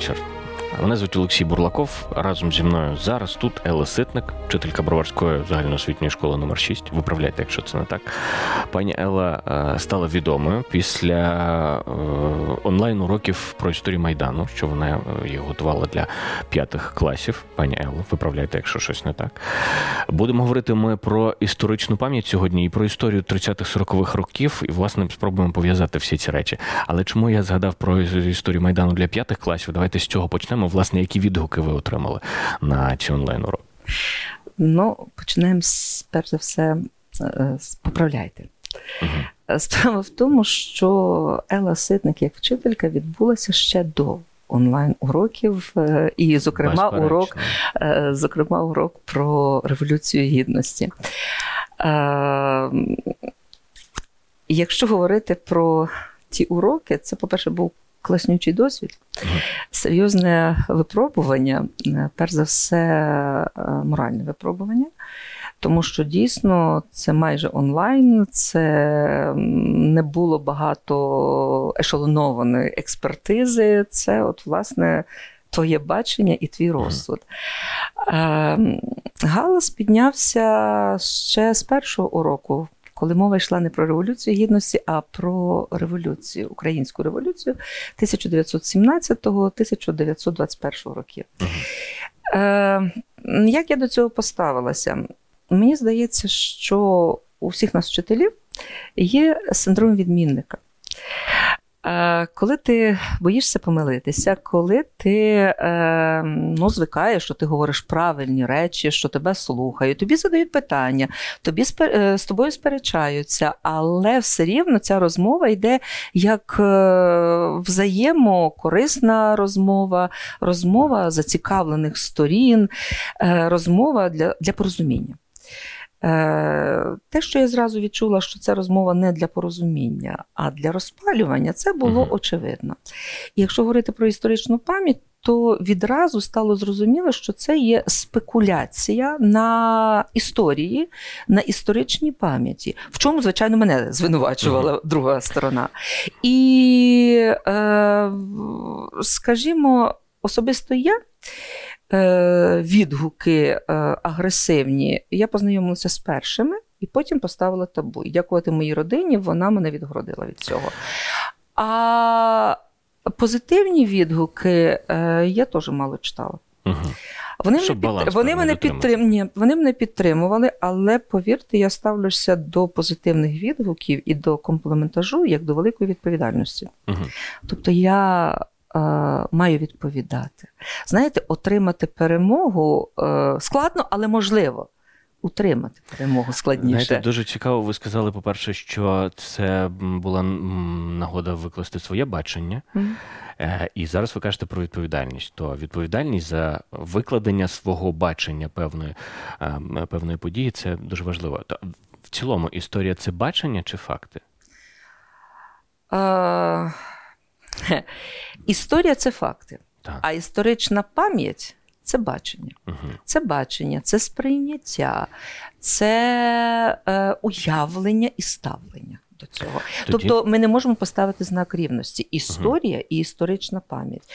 вечір. Мене звуть Олексій Бурлаков. Разом зі мною зараз тут Елла Ситник, вчителька Броварської загальноосвітньої школи номер 6 Виправляйте, якщо це не так. Пані Елла е, стала відомою після е, онлайн-уроків про історію Майдану, що вона е, їх готувала для п'ятих класів. Пані Елла, виправляйте, якщо щось не так. Будемо говорити ми про історичну пам'ять сьогодні і про історію 30-х-40-х років, і, власне, спробуємо пов'язати всі ці речі. Але чому я згадав про історію Майдану для п'ятих класів? Давайте з цього почнемо власне, які відгуки ви отримали на ці онлайн уроки? Ну, починаємо з перш за все, поправляйте. Угу. Справа в тому, що Ела Ситник як вчителька відбулася ще до онлайн-уроків, е, і, зокрема, урок, зокрема, урок про революцію гідності. Якщо говорити про ті уроки, це, по-перше, був класнючий досвід, серйозне випробування, е, перш за все, е, моральне випробування. Тому що дійсно це майже онлайн, це не було багато ешелонованої експертизи. Це, от, власне, твоє бачення і твій розсуд. Ем, Галас піднявся ще з першого уроку коли мова йшла не про революцію гідності, а про революцію, українську революцію 1917-1921 років. Е, Як я до цього поставилася? Мені здається, що у всіх нас вчителів є синдром відмінника. Коли ти боїшся помилитися, коли ти е, ну, звикаєш, що ти говориш правильні речі, що тебе слухають, тобі задають питання, тобі е, з тобою сперечаються, але все рівно ця розмова йде як е, взаємокорисна розмова, розмова зацікавлених сторін, розмова для, для порозуміння. Е, те, що я зразу відчула, що це розмова не для порозуміння, а для розпалювання, це було угу. очевидно. І якщо говорити про історичну пам'ять, то відразу стало зрозуміло, що це є спекуляція на історії, на історичній пам'яті, в чому, звичайно, мене звинувачувала uh друга сторона. І, е, скажімо, особисто я. Е, відгуки е, агресивні, я познайомилася з першими і потім поставила табу. І дякувати моїй родині, вона мене відгородила від цього. А позитивні відгуки е, я теж мало читала. Угу. Вони Щоб мене, під... вони, мене підтрим... Ні, вони мене підтримували, але повірте, я ставлюся до позитивних відгуків і до комплементажу як до великої відповідальності. Угу. Тобто я маю відповідати. Знаєте, отримати перемогу е, складно, але можливо. Утримати перемогу складніше. Знаєте, Дуже цікаво, ви сказали, по-перше, що це була нагода викласти своє бачення. Mm. І зараз ви кажете про відповідальність. То відповідальність за викладення свого бачення певної е, певної події це дуже важливо. То в цілому історія це бачення чи факти? Uh... Історія це факти, так. а історична пам'ять це бачення. Угу. Це бачення, це сприйняття, це е, уявлення і ставлення до цього. Тоді... Тобто ми не можемо поставити знак рівності історія угу. і історична пам'ять.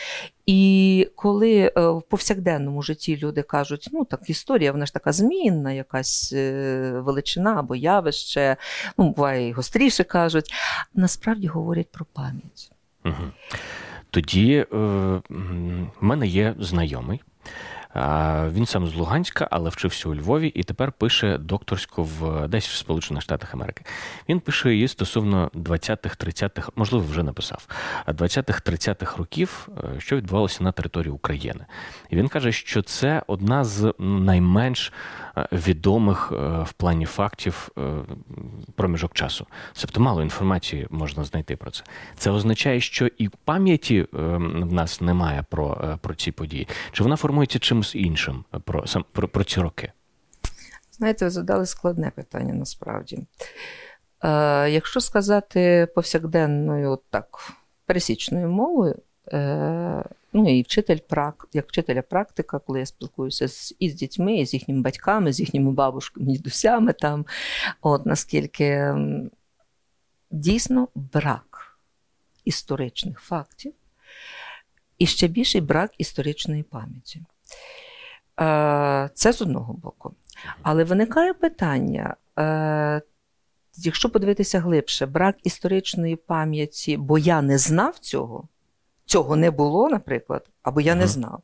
І коли е, в повсякденному житті люди кажуть, ну так історія, вона ж така змінна, якась е, величина або явище, ну буває і гостріше кажуть, насправді говорять про пам'ять. Угу. Тоді е, в мене є знайомий. Він сам з Луганська, але вчився у Львові і тепер пише докторську в десь в Сполучених Штатах Америки. Він пише її стосовно 20-х, 30-х, можливо, вже написав 20-х, 30-х років, е, що відбувалося на території України. І він каже, що це одна з найменш е, відомих е, в плані фактів проміжок часу. Тобто мало інформації можна знайти про це. Це означає, що і пам'яті в нас немає про, про ці події. Чи вона формується чимось? Чимось іншим про про, про ці роки? Знаєте, ви задали складне питання насправді. Е, Якщо сказати повсякденною так, пересічною мовою, е, ну і вчитель як вчителя практика, коли я спілкуюся з, і з дітьми, і з їхніми батьками, з їхніми бабушками, дідусями, там, от наскільки дійсно брак історичних фактів і ще більший брак історичної пам'яті. Е, це з одного боку. Але виникає питання. Е, якщо подивитися глибше, брак історичної пам'яті, бо я не знав цього, цього не було, наприклад, або я не знав.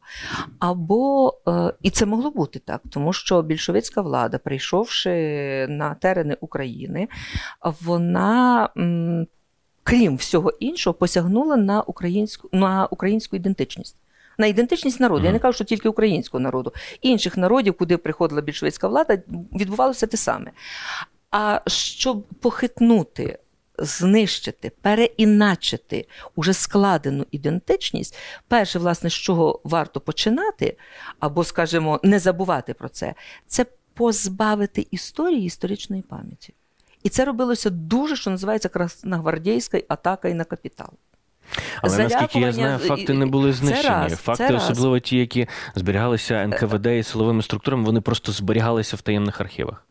Або е, і це могло бути так, тому що більшовицька влада, прийшовши на терени України, вона. Крім всього іншого, посягнула на українську на українську ідентичність, на ідентичність народу. Mm-hmm. Я не кажу, що тільки українського народу, інших народів, куди приходила більшовицька влада, відбувалося те саме. А щоб похитнути знищити, переіначити уже складену ідентичність, перше, власне, з чого варто починати, або, скажімо, не забувати про це, це позбавити історії історичної пам'яті. І це робилося дуже, що називається красногвардійська атака і на капітал. Але наскільки я знаю, факти не були знищені. раз, факти, особливо ті, які зберігалися НКВД і силовими структурами, вони просто зберігалися в таємних архівах.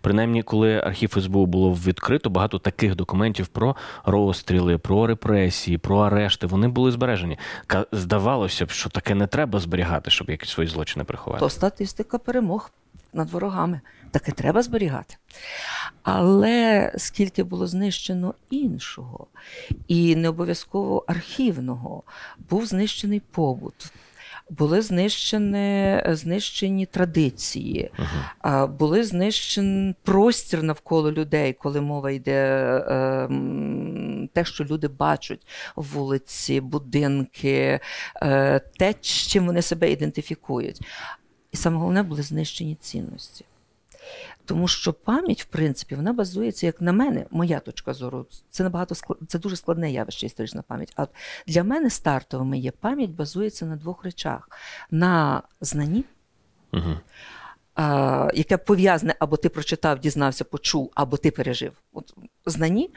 Принаймні, коли архів СБУ було відкрито, багато таких документів про розстріли, про репресії, про арешти вони були збережені. Здавалося б, що таке не треба зберігати, щоб якісь свої злочини приховати. То статистика перемог над ворогами. Таке треба зберігати. Але скільки було знищено іншого, і не обов'язково архівного, був знищений побут були знищені знищені традиції, uh-huh. були знищений простір навколо людей, коли мова йде ем, те, що люди бачать вулиці, будинки, е, те, чим вони себе ідентифікують. І саме головне були знищені цінності. Тому що пам'ять, в принципі, вона базується, як на мене, моя точка зору. Це набагато склад... це дуже складне явище, історична пам'ять. А для мене стартовими є пам'ять базується на двох речах: на знанні, угу. а, яке пов'язане або ти прочитав, дізнався, почув, або ти пережив. От Знанні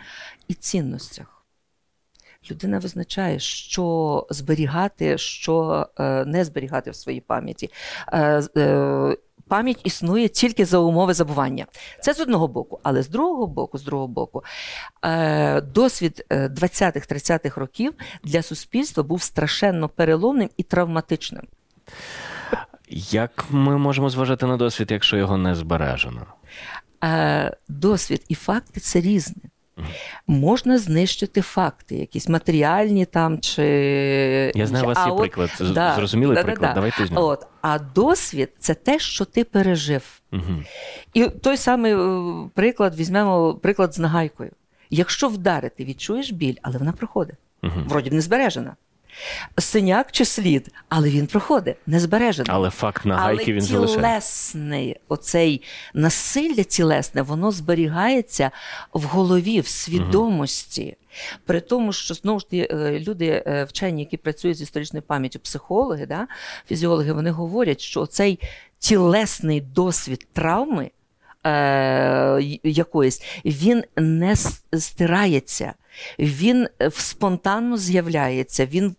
і цінностях. Людина визначає, що зберігати, що е, не зберігати в своїй пам'яті. Е, е, пам'ять існує тільки за умови забування. Це з одного боку, але з другого боку, з другого боку, досвід 20-30-х е, років для суспільства був страшенно переломним і травматичним. Як ми можемо зважати на досвід, якщо його не збережено? Досвід і факти це різне. Можна знищити факти, якісь матеріальні там чи. Я знаю, у вас є приклад. Да, Зрозумілий да, приклад. Да, Давайте От. А досвід це те, що ти пережив. Угу. І той самий е, приклад візьмемо приклад з нагайкою. Якщо вдарити, відчуєш біль, але вона проходить. Угу. Вроді б не збережена синяк чи слід, але він проходить, не збережений. Але факт нагайки але він залишає. тілесний, оцей насилля тілесне, воно зберігається в голові, в свідомості. Угу. При тому, що знову ж е, люди, е, вчені, які працюють з історичною пам'яттю, психологи, да, фізіологи, вони говорять, що цей тілесний досвід травми е, якоїсь, він не стирається, він спонтанно з'являється, він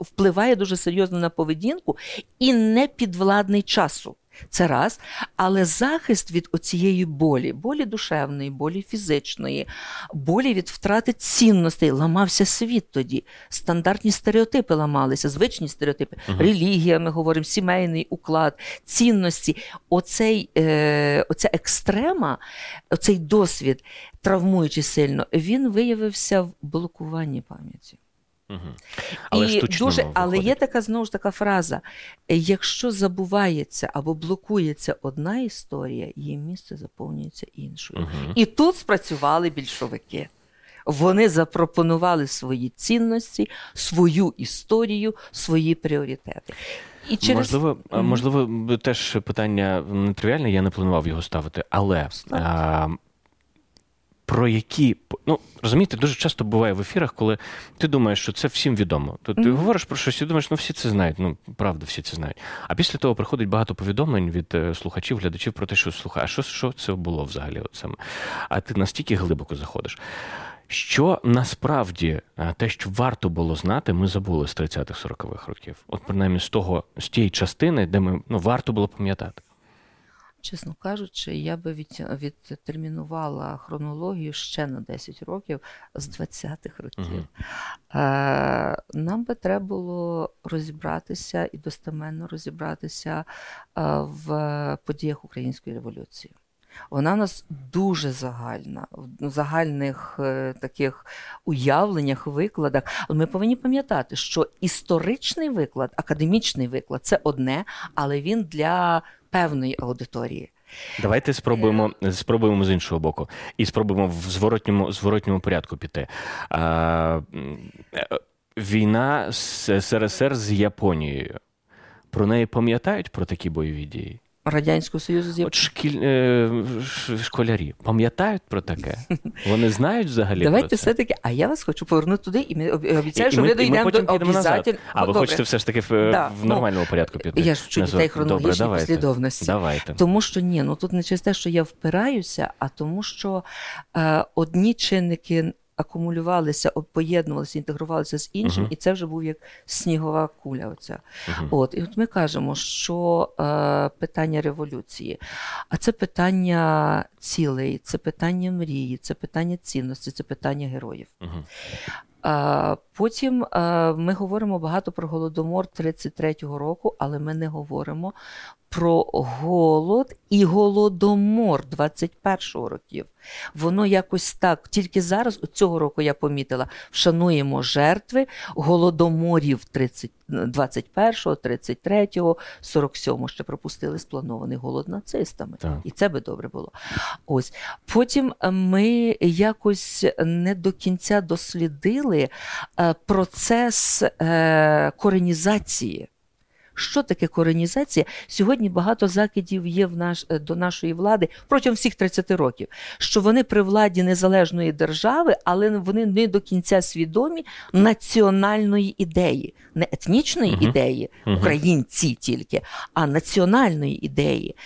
впливає дуже серйозно на поведінку і не підвладний часу. Це раз, але захист від оцієї болі, болі душевної, болі фізичної, болі від втрати цінностей, ламався світ тоді. Стандартні стереотипи ламалися, звичні стереотипи, uh релігія, ми говоримо, сімейний уклад, цінності. Оцей, е, Оця екстрема, оцей досвід, травмуючи сильно, він виявився в блокуванні пам'яті. Угу. Але І дуже, але є така знову ж така фраза: якщо забувається або блокується одна історія, її місце заповнюється іншою. Угу. І тут спрацювали більшовики. Вони запропонували свої цінності, свою історію, свої пріоритети. І через... Можливо, можливо, теж питання нетривіальне, я не планував його ставити, але а, про які ну розумієте, дуже часто буває в ефірах, коли ти думаєш, що це всім відомо. То ти mm-hmm. говориш про щось і думаєш, ну всі це знають. Ну правда, всі це знають. А після того приходить багато повідомлень від е, слухачів, глядачів про те, що слухай, а що що це було взагалі? От саме? А ти настільки глибоко заходиш. Що насправді е, те, що варто було знати, ми забули з 30-х 40-х років. От принаймні з того, з тієї частини, де ми ну, варто було пам'ятати. Чесно кажучи, я би від, відтермінувала хронологію ще на 10 років з 20-х років. Угу. Е, Нам би треба було розібратися і достеменно розібратися е, в подіях Української революції. Вона у нас дуже загальна, в загальних е, таких уявленнях, викладах. Але ми повинні пам'ятати, що історичний виклад, академічний виклад це одне, але він для певної аудиторії. Давайте спробуємо спробуємо з іншого боку. І спробуємо в зворотньому зворотньому порядку піти. А, е, Війна з СРСР з Японією. Про неї пам'ятають про такі бойові дії? Радянського Союзу з От шкіль... е... школярі пам'ятають про таке? Вони знають взагалі. Давайте про це? все-таки, а я вас хочу повернути туди, і ми обіцяю, що ми дійдемо до обов'язатель. А ви хочете все ж таки в, да, в нормальному ну, порядку піти? Я ж вчу дітей хронологічній послідовності. Давайте. Тому що ні, ну тут не через те, що я впираюся, а тому, що е, одні чинники акумулювалися, поєднувалися, інтегрувалися з іншим, uh-huh. і це вже був як снігова куля. Оця. Uh-huh. От, І от ми кажемо, що е, питання революції, а це питання цілей, це питання мрії, це питання цінності, це питання героїв. Uh-huh. Потім ми говоримо багато про голодомор 33-го року, але ми не говоримо про голод і голодомор 21-го років. Воно якось так. Тільки зараз, цього року я помітила, вшануємо жертви голодоморів 30, 21-го, 33-го, 47-го. Ще пропустили спланований голод нацистами. Так. І це би добре було. Ось. Потім ми якось не до кінця дослідили е, процес е, коренізації. Що таке коренізація? Сьогодні багато закидів є в наш, е, до нашої влади протягом всіх 30 років, що вони при владі незалежної держави, але вони не до кінця свідомі національної ідеї, не етнічної uh ідеї, uh українці тільки, а національної ідеї.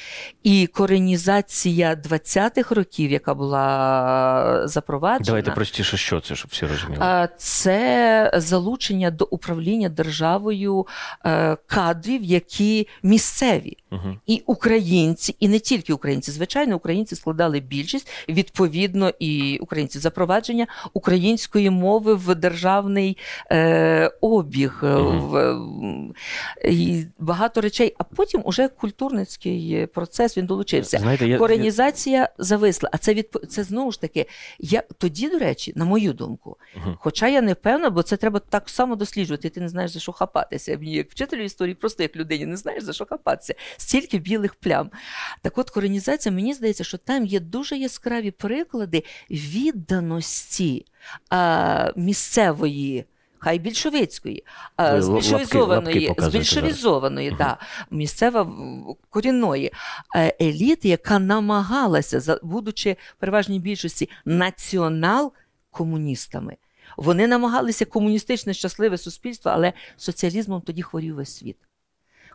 І коренізація 20-х років, яка була запроваджена. Давайте простіше, що це, щоб всі розуміли. Це залучення до управління державою е, кадрів кадрів, які місцеві. Угу. І українці, і не тільки українці, звичайно, українці складали більшість, відповідно, і українці запровадження української мови в державний е, обіг, угу. в, і багато речей. А потім уже культурницький процес він долучився. Знаєте, я, Коренізація зависла. А це від це знову ж таки. Я тоді, до речі, на мою думку, угу. хоча я не певна, бо це треба так само досліджувати. Ти не знаєш за що хапатися. Мені як вчителю історії, просто як людині не знаєш за що хапатися стільки білих плям. Так от коренізація, мені здається, що там є дуже яскраві приклади відданості а, місцевої. Хай більшовицької, з більшовізованої, лапки, лапки з більшовізованої, да, місцева корінної е, еліти, яка намагалася, будучи переважній більшості націонал-комуністами. Вони намагалися комуністичне щасливе суспільство, але соціалізмом тоді хворів весь світ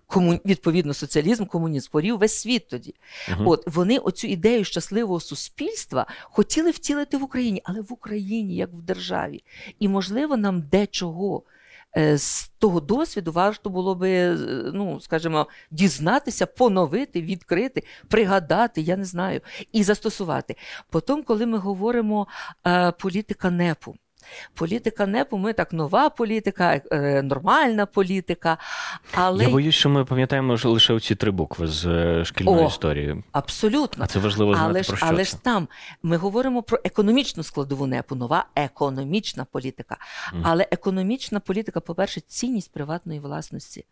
кому... відповідно соціалізм, комунізм хворів весь світ тоді. Угу. От вони оцю ідею щасливого суспільства хотіли втілити в Україні, але в Україні, як в державі. І, можливо, нам дечого. Е, з того досвіду варто було би, е, ну, скажімо, дізнатися, поновити, відкрити, пригадати, я не знаю, і застосувати. Потім, коли ми говоримо е, політика НЕПу, Політика НЕПу, ми так нова політика, е, нормальна політика. Але... Я боюсь, що ми пам'ятаємо лише оці три букви з е, шкільної О, історії. Абсолютно. А це важливо знати але про що Але це. ж там ми говоримо про економічну складову НЕПу, нова економічна політика. Mm. Але економічна політика, по-перше, цінність приватної власності.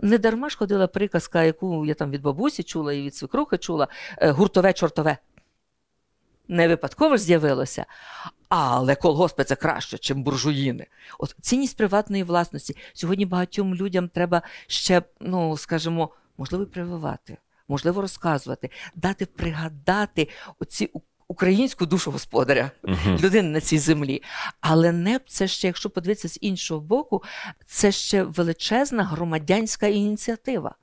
Не дарма ж ходила приказка, яку я там від бабусі чула і від свекрухи чула: е, гуртове чортове. Не випадково ж з'явилося. Але колгоспи це краще, чим буржуїни. От цінність приватної власності. Сьогодні багатьом людям треба ще, ну скажімо, можливо, прививати, можливо, розказувати, дати пригадати оці українську душу господаря, uh людини на цій землі. Але не це ще, якщо подивитися з іншого боку, це ще величезна громадянська ініціатива.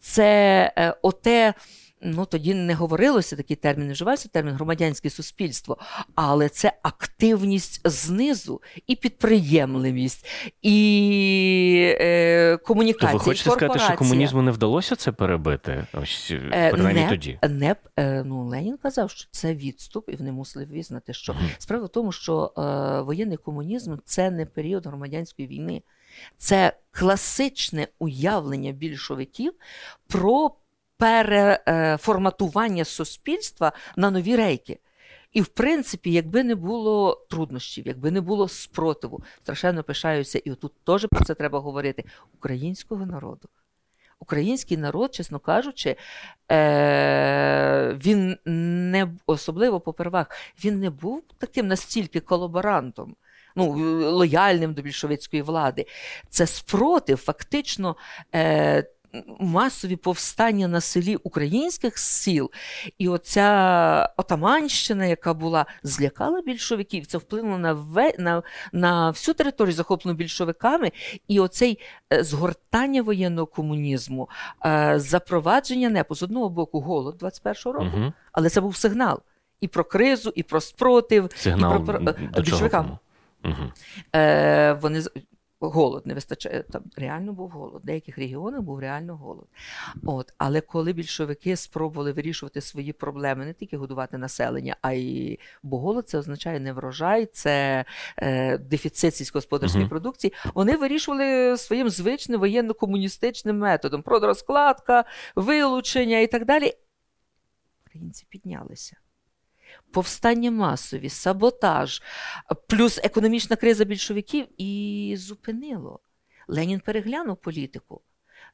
Це е, оте ну тоді не говорилося такий термін, не вживався термін громадянське суспільство, але це активність знизу і підприємливість, і е, комунікація. То ви хочете сказати, що комунізму не вдалося це перебити? Ось е, принаймні не, тоді. Не, е, ну, Ленін казав, що це відступ, і вони мусили визнати, що справа в тому, що е, воєнний комунізм це не період громадянської війни, це класичне уявлення більшовиків про переформатування суспільства на нові рейки. І, в принципі, якби не було труднощів, якби не було спротиву, страшенно пишаюся, і отут теж про це треба говорити, українського народу. Український народ, чесно кажучи, е- він не особливо попервах, він не був таким настільки колаборантом, ну, лояльним до більшовицької влади. Це спротив, фактично. Е- Масові повстання на селі українських сіл, і оця отаманщина, яка була, злякала більшовиків, це вплинуло на ве, на, на всю територію, захоплену більшовиками, і оцей е, згортання воєнного комунізму, е, запровадження непу з одного боку голод 21-го року, Угу. але це був сигнал і про кризу, і про спротив, Сигнал і про, більшовикам. Угу. Е, вони голод не вистачає. Там реально був голод. В деяких регіонах був реально голод. От, але коли більшовики спробували вирішувати свої проблеми, не тільки годувати населення, а й бо голод це означає не врожай, це е, дефіцит сільськогосподарської Мгм. продукції. Вони вирішували своїм звичним воєнно-комуністичним методом розкладка, вилучення і так далі. Українці піднялися. Повстання масові, саботаж, плюс економічна криза більшовиків і зупинило. Ленін переглянув політику.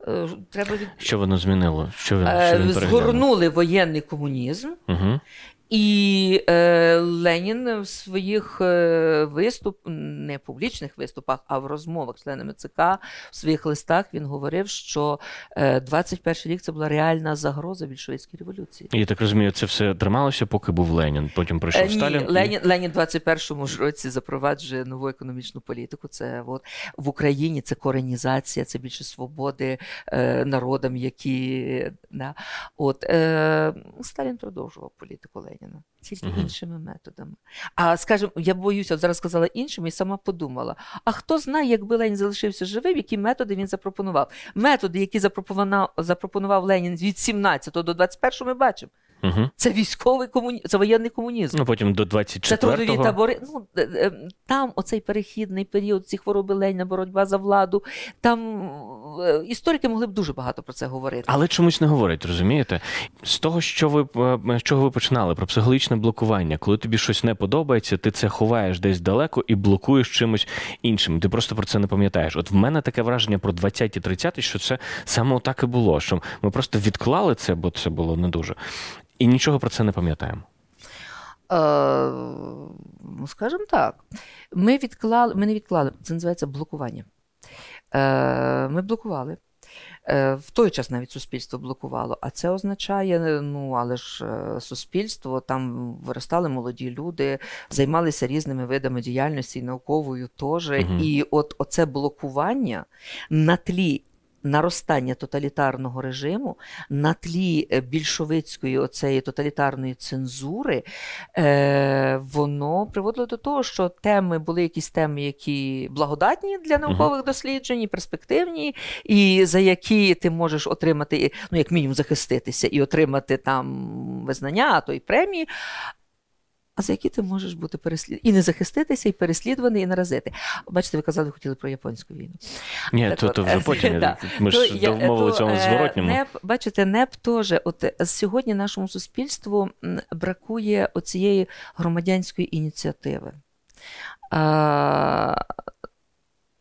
Е, Треба від... Що воно змінило? Що він, Е, що він? Згорнули воєнний комунізм, Угу. І е, Ленін в своїх е, виступ, не публічних виступах, а в розмовах з членами ЦК, в своїх листах він говорив, що е, 21 рік це була реальна загроза більшовицької революції. Я так розумію, це все трималося, поки був Ленін. Потім прийшов Е, Ні, Сталін. і- Ленін, Ленін в 21-му ж році запроваджує нову економічну політику. Це от в Україні це коренізація, це більше свободи е, народам, які да. от е, Сталін продовжував політику Леніна. Тільки угу. іншими методами. А скажімо, я боюся, от зараз сказала іншими і сама подумала: а хто знає, якби Ленін залишився живим, які методи він запропонував? Методи, які запропонував, запропонував Ленін від 17 до 21 ми бачимо. Угу. Це військовий комуні... це воєнний комунізм. Ну, потім до Це трудові табори. Ну, е, е, там оцей перехідний період, ці хвороби Леніна, боротьба за владу. Там е, історики могли б дуже багато про це говорити. Але чомусь не говорять, розумієте? З того, що ви з чого ви починали, про психологічне блокування, коли тобі щось не подобається, ти це ховаєш десь далеко і блокуєш чимось іншим. Ти просто про це не пам'ятаєш. От в мене таке враження про 20-ті, 30-ті, що це саме так і було. Що ми просто відклали це, бо це було не дуже. І нічого про це не пам'ятаємо. Е, ну, скажімо так, ми відклали, ми не відклали, це називається блокування. Е, ми блокували. Е, В той час навіть суспільство блокувало, а це означає, ну але ж суспільство, там виростали молоді люди, займалися різними видами діяльності, і науковою теж. Мгм. І от оце блокування на тлі наростання тоталітарного режиму, на тлі е, більшовицької оцеї тоталітарної цензури, е, воно приводило до того, що теми були якісь теми, які благодатні для наукових досліджень, і перспективні, і за які ти можеш отримати, ну як мінімум, захиститися і отримати там визнання, а то й премії. А за які ти можеш бути переслідуваний і не захиститися, і переслідуваний, і наразити. Бачите, ви казали, хотіли про японську війну. Ні, Так то, от, то вже е, потім. да. Ми То ж домовили цьому е, зворотньому. НЕП, бачите, НЕП теж, от сьогодні нашому суспільству бракує оцієї громадянської ініціативи. А,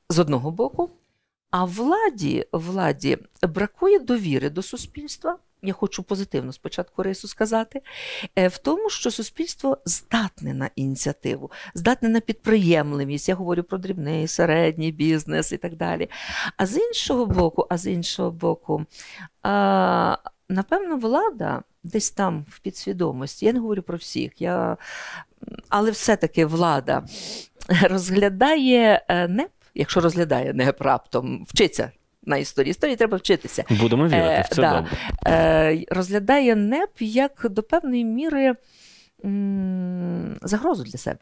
з одного боку, а владі, владі бракує довіри до суспільства. Я хочу позитивно спочатку рису сказати, е, в тому, що суспільство здатне на ініціативу, здатне на підприємливість. Я говорю про дрібний, середній бізнес і так далі. А з іншого боку, а з іншого боку, а, напевно, влада десь там в підсвідомості, я не говорю про всіх, я, але все-таки влада розглядає е, НЕП, якщо розглядає НЕП раптом, вчиться. На історії. Історії треба вчитися. Будемо вірити в це да. добре. Е, розглядає НЕП як до певної міри м, загрозу для себе.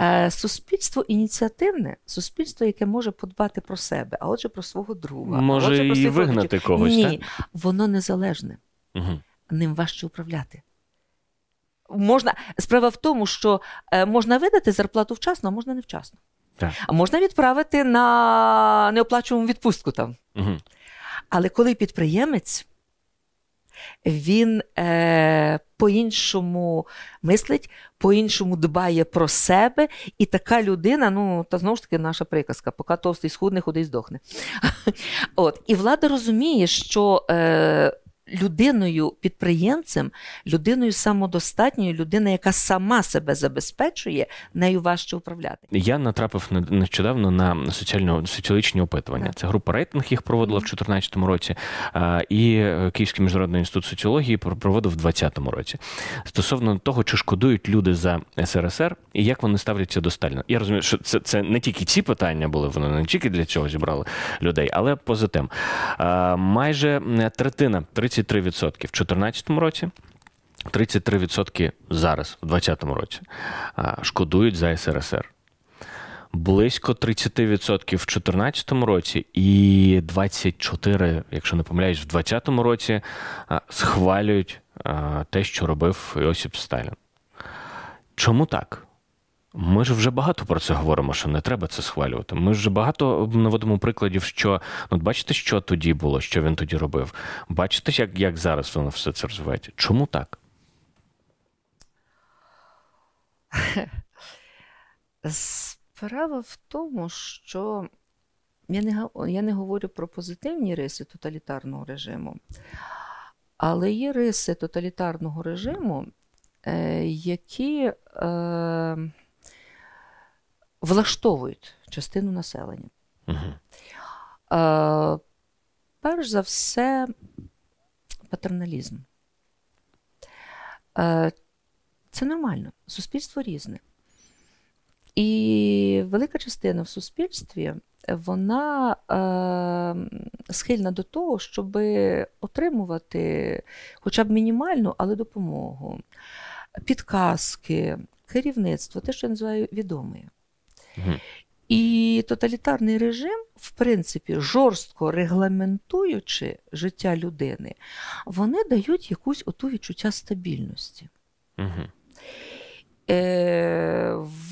Е, Суспільство ініціативне, суспільство, яке може подбати про себе, а отже, про свого друга. а Може отже, про і вигнати родичів. когось, Ні, так? воно незалежне, Угу. ним важче управляти. Можна, справа в тому, що е, можна видати зарплату вчасно, а можна невчасно. Так. А можна відправити на неоплачувану відпустку там. Угу. Але коли підприємець, він е, по-іншому мислить, по-іншому дбає про себе, і така людина, ну, та знову ж таки наша приказка, поки товстий схудне, худий здохне. От. І влада розуміє, що е, людиною підприємцем, людиною самодостатньою, людина, яка сама себе забезпечує, нею важче управляти. Я натрапив не- нещодавно на соціально соціологічні опитування. Так. Це група рейтинг їх проводила в 2014 році, і е, Київський міжнародний інститут соціології проводив в 2020 році. Стосовно того, чи шкодують люди за СРСР і як вони ставляться до Сталіна. Я розумію, що це, це не тільки ці питання були, вони не тільки для цього зібрали людей, але поза тим. Майже третина, 33% в 2014 році. 33% зараз, у 2020 році, шкодують за СРСР. Близько 30% в 2014 році і 24%, якщо не помиляюсь, в 2020 році схвалюють те, що робив Йосип Сталін. Чому так? Ми ж вже багато про це говоримо, що не треба це схвалювати. Ми ж багато наводимо прикладів, що ну, бачите, що тоді було, що він тоді робив. Бачите, як, як зараз воно все це розвивається. Чому так? Справа в тому, що я не, я не говорю про позитивні риси тоталітарного режиму, але є риси тоталітарного режиму, е, які е, влаштовують частину населення. Угу. Е, перш за все, патерналізм. Е, це нормально. Суспільство різне. І велика частина в суспільстві вона е, схильна до того, щоб отримувати хоча б мінімальну, але допомогу, підказки, керівництво, те, що я називаю відомою. Угу. І тоталітарний режим, в принципі, жорстко регламентуючи життя людини, вони дають якусь оту відчуття стабільності. Угу.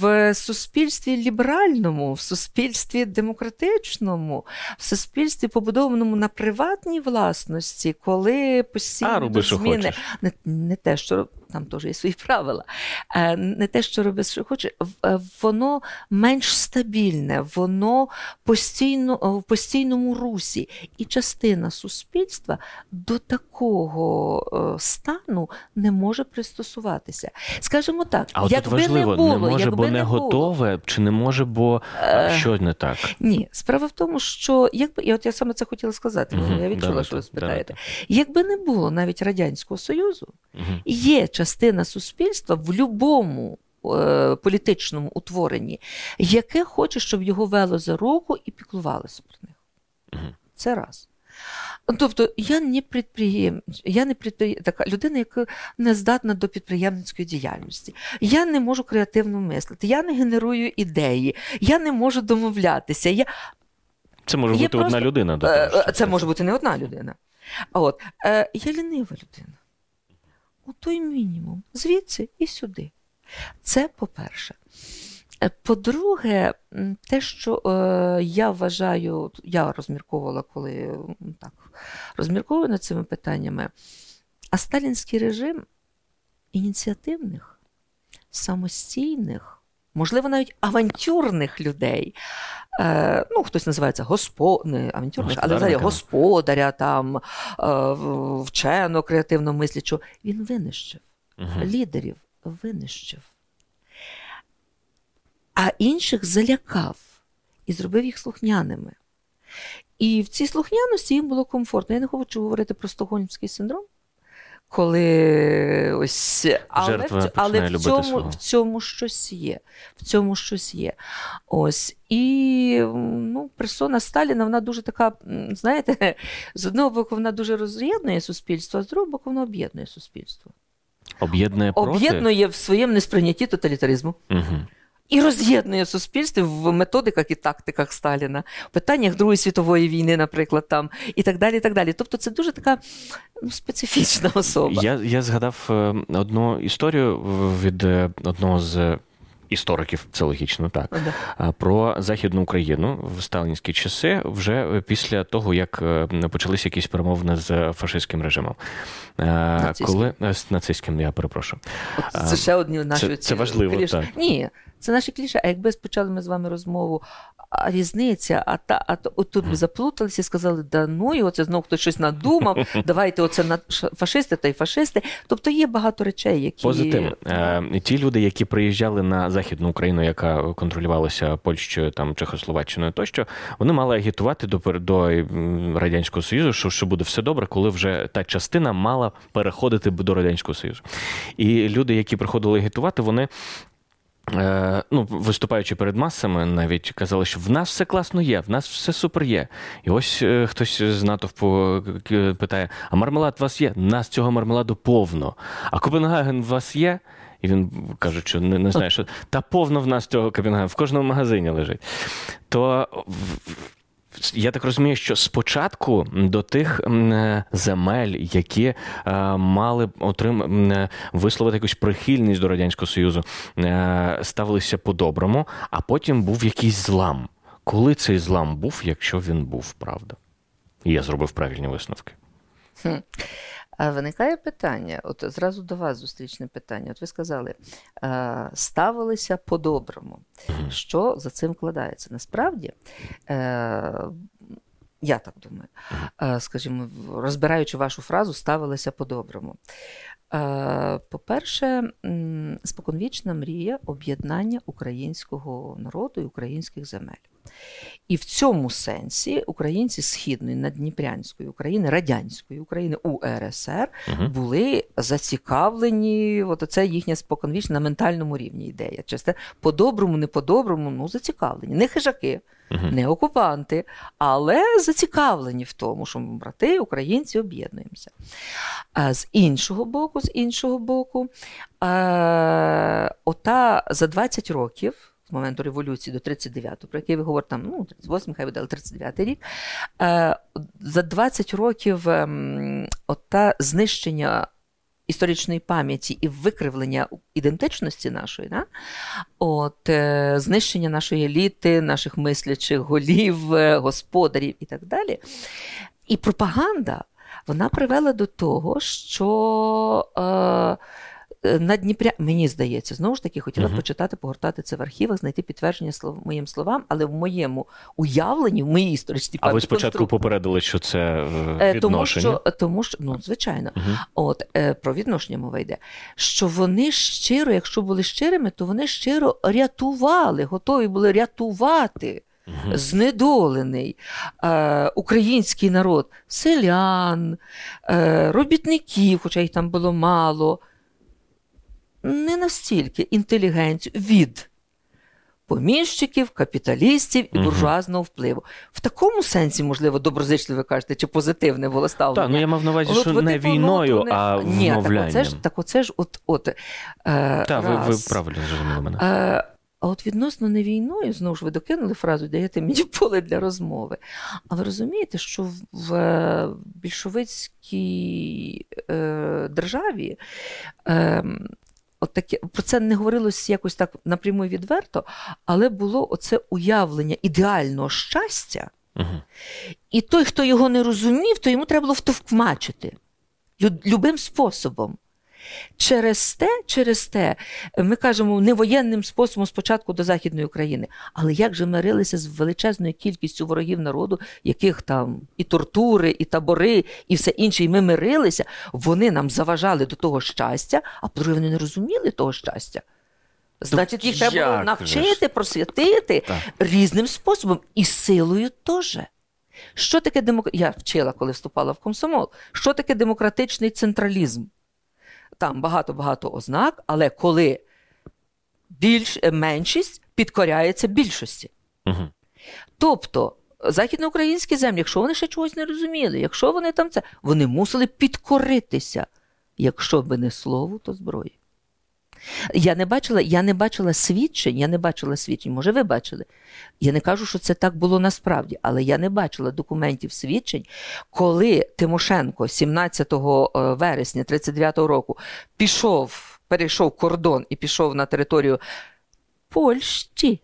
В суспільстві ліберальному, в суспільстві демократичному, в суспільстві, побудованому на приватній власності, коли постійно А, роби, що зміни, хочеш. не, не те, що там теж є свої правила, е, не те, що робиш, що хоче, е, воно менш стабільне, воно постійно в постійному русі. І частина суспільства до такого е, стану не може пристосуватися. Скажімо так, А якби тут важливо, не було, не може, якби бо не було. готове, чи не може, бо Е, що не так? Ні, справа в тому, що якби і от я саме це хотіла сказати, Мгм, я відчула, давайте, що ви спитаєте. давайте. Якби не було навіть Радянського Союзу, Мгм. є частина суспільства в будь-якому е, політичному утворенні, яке хоче, щоб його вело за руку і піклувалося про них. Це раз. Тобто я не підприєм... я не підприєм... така людина, яка не здатна до підприємницької діяльності. Я не можу креативно мислити, я не генерую ідеї, я не можу домовлятися. Я... Це може Є бути одна людина. До Е, того, що е, Це може бути не одна людина. От, е, я лінива людина. У той мінімум. Звідси і сюди. Це по-перше. Е, По-друге, те, що е, я вважаю, я розмірковувала, коли так розмірковую над цими питаннями, а сталінський режим ініціативних, самостійних, можливо, навіть авантюрних людей. Е, ну, хтось називається госпо... не авантюрних, але взагалі господаря, там, е, вчено, креативно мислячого, він винищив Мгм. лідерів винищив, а інших залякав і зробив їх слухняними. І в цій слухняності їм було комфортно. Я не хочу говорити про стокгольмський синдром, коли ось але, в, але в, цьому, свого. в цьому щось є. В цьому щось є. Ось. І ну, персона Сталіна, вона дуже така, знаєте, з одного боку, вона дуже роз'єднує суспільство, а з другого боку, вона об'єднує суспільство. Об'єднує проти? Об'єднує в своєму несприйнятті тоталітаризму. Угу. І роз'єднує суспільство в методиках і тактиках Сталіна, в питаннях Другої світової війни, наприклад, там, і так далі. і так далі. Тобто це дуже така ну, специфічна особа. Я, я згадав е, одну історію від е, одного з істориків, це логічно, так. Да. Про Західну Україну в сталінські часи, вже після того, як е, почалися якісь перемовини з фашистським режимом. Нацистським. Коли з нацистським, я перепрошую. От це ще одні наші це- це важливо, так. Ні, це наші кліше. А якби почали ми з вами розмову, а різниця, а та, а то от тут би заплуталися і сказали, да ну і оце знову хтось щось надумав, давайте оце на фашисти та й фашисти. Тобто є багато речей, які Позитивно. Е, Ті люди, які приїжджали на Західну Україну, яка контролювалася Польщею, там, Чехословаччиною тощо, вони мали агітувати до, до Радянського Союзу, що, що буде все добре, коли вже та частина мала переходити до Радянського Союзу. І люди, які приходили агітувати, вони. Е, ну, виступаючи перед масами, навіть казали, що в нас все класно є, в нас все супер є. І ось е, хтось з натовпу е, питає: а мармелад у вас є? Нас цього мармеладу повно. А Копенгаген у вас є? І він каже, що не, не знає, що та повно в нас цього Копенгагена, в кожному магазині лежить. То я так розумію, що спочатку до тих е, земель, які е, мали отрим... е, висловити якусь прихильність до Радянського Союзу, ставилися по-доброму, а потім був якийсь злам. Коли цей злам був, якщо він був, правда? Я зробив правильні висновки. Хм. Виникає питання, от зразу до вас зустрічне питання. От ви сказали, ставилися по-доброму. Що за цим вкладається? Насправді, е, я так думаю, скажімо, розбираючи вашу фразу, ставилися по-доброму. Е, По-перше, споконвічна мрія об'єднання українського народу і українських земель. І в цьому сенсі українці Східної Наддніпрянської України, радянської України УРСР Мгм. були зацікавлені, от це їхня споконвічна на ментальному рівні ідея. Чисте по-доброму, не по-доброму, ну зацікавлені. Не хижаки, Мгм. не окупанти, але зацікавлені в тому, що ми, брати, українці, об'єднуємося. А з іншого боку, з іншого боку, е, ота за 20 років. З моменту революції до 39-го, про який ви говорите, там, ну, 38, хай але 39-й рік. За 20 років ем, ота знищення історичної пам'яті і викривлення ідентичності нашої, да? От, е, знищення нашої еліти, наших мислячих голів, е, господарів і так далі. І пропаганда вона привела до того, що е, на Дніпря, мені здається, знову ж таки, хотіла Мгм. почитати, погортати це в архівах, знайти підтвердження слов, моїм словам, але в моєму уявленні, в моїй історичній А ви спочатку конструкції. попередили, що це е, Е, Тому що, тому що, ну, звичайно, Мгм. от е, про відношення мова йде, що вони щиро, якщо були щирими, то вони щиро рятували, готові були рятувати Мгм. знедолений е, український народ, селян, е, робітників, хоча їх там було мало, не настільки інтелігенцію від поміщиків, капіталістів і буржуазного впливу. В такому сенсі, можливо, доброзичливо кажете, чи позитивне було ставлення. Так, ну я мав на увазі, що не війною, а Ні, так оце ж, так оце ж от, от, е, Так, ви, ви правильно зрозуміли мене. Е, А от відносно не війною, знову ж ви докинули фразу, даєте мені поле для розмови. А ви розумієте, що в- в е, більшовицькій е, державі е, от таке, про це не говорилось якось так напряму і відверто, але було оце уявлення ідеального щастя. Угу. І той, хто його не розумів, то йому треба було втовкмачити любим способом. Через те, через те, ми кажемо не воєнним способом спочатку до Західної України. Але як же мирилися з величезною кількістю ворогів народу, яких там і тортури, і табори, і все інше, і ми мирилися, вони нам заважали до того щастя, а по-друге, вони не розуміли того щастя. Значить, їх треба було навчити, просвятити Так. різним способом і силою теж. Що таке демок... Я вчила, коли вступала в комсомол. Що таке демократичний централізм? Там багато-багато ознак, але коли більш, меншість підкоряється більшості. Угу. Тобто західноукраїнські землі, якщо вони ще чогось не розуміли, якщо вони там це, вони мусили підкоритися. Якщо би не слово, то зброї. Я не бачила я не бачила свідчень, я не бачила свідчень, може, ви бачили. Я не кажу, що це так було насправді, але я не бачила документів свідчень, коли Тимошенко 17 е, вересня 39-го року пішов, перейшов кордон і пішов на територію Польщі.